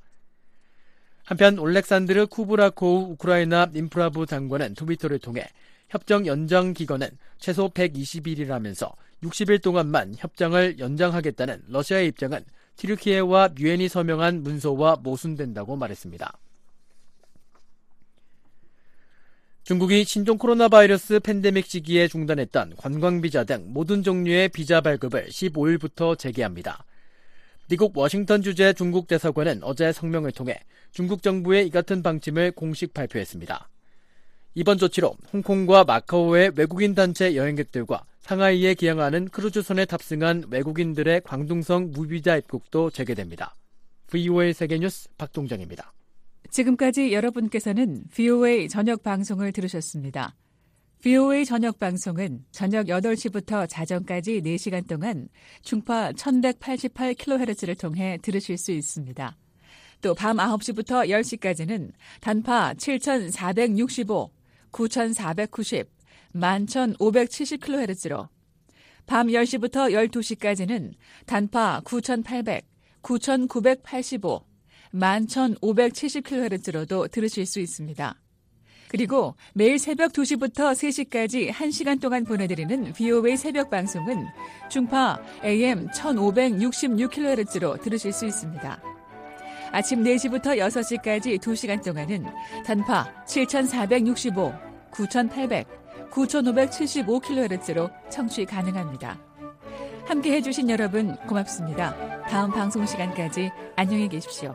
한편 올렉산드르 쿠브라코우 우크라이나 인프라부 장관은 트위터를 통해 협정 연장 기간은 최소 120일이라면서 60일 동안만 협정을 연장하겠다는 러시아의 입장은 티르키예와 유엔이 서명한 문서와 모순된다고 말했습니다. 중국이 신종 코로나 바이러스 팬데믹 시기에 중단했던 관광비자 등 모든 종류의 비자 발급을 15일부터 재개합니다. 미국 워싱턴 주재 중국 대사관은 어제 성명을 통해 중국 정부의 이 같은 방침을 공식 발표했습니다. 이번 조치로 홍콩과 마카오의 외국인 단체 여행객들과 상하이에 기항하는 크루즈선에 탑승한 외국인들의 광둥성 무비자 입국도 재개됩니다. VOA 세계뉴스 박동정입니다. 지금까지 여러분께서는 VOA 저녁 방송을 들으셨습니다. VOA 저녁 방송은 저녁 8시부터 자정까지 4시간 동안 중파 1188kHz를 통해 들으실 수 있습니다. 또 밤 9시부터 10시까지는 단파 7465, 9490, 11570kHz로 밤 10시부터 12시까지는 단파 9800, 9985, 11,570kHz로도 들으실 수 있습니다. 그리고 매일 새벽 2시부터 3시까지 1시간 동안 보내드리는 VOA 새벽 방송은 중파 AM 1566kHz로 들으실 수 있습니다. 아침 4시부터 6시까지 2시간 동안은 단파 7465, 9800, 9575kHz로 청취 가능합니다. 함께 해주신 여러분 고맙습니다. 다음 방송 시간까지 안녕히 계십시오.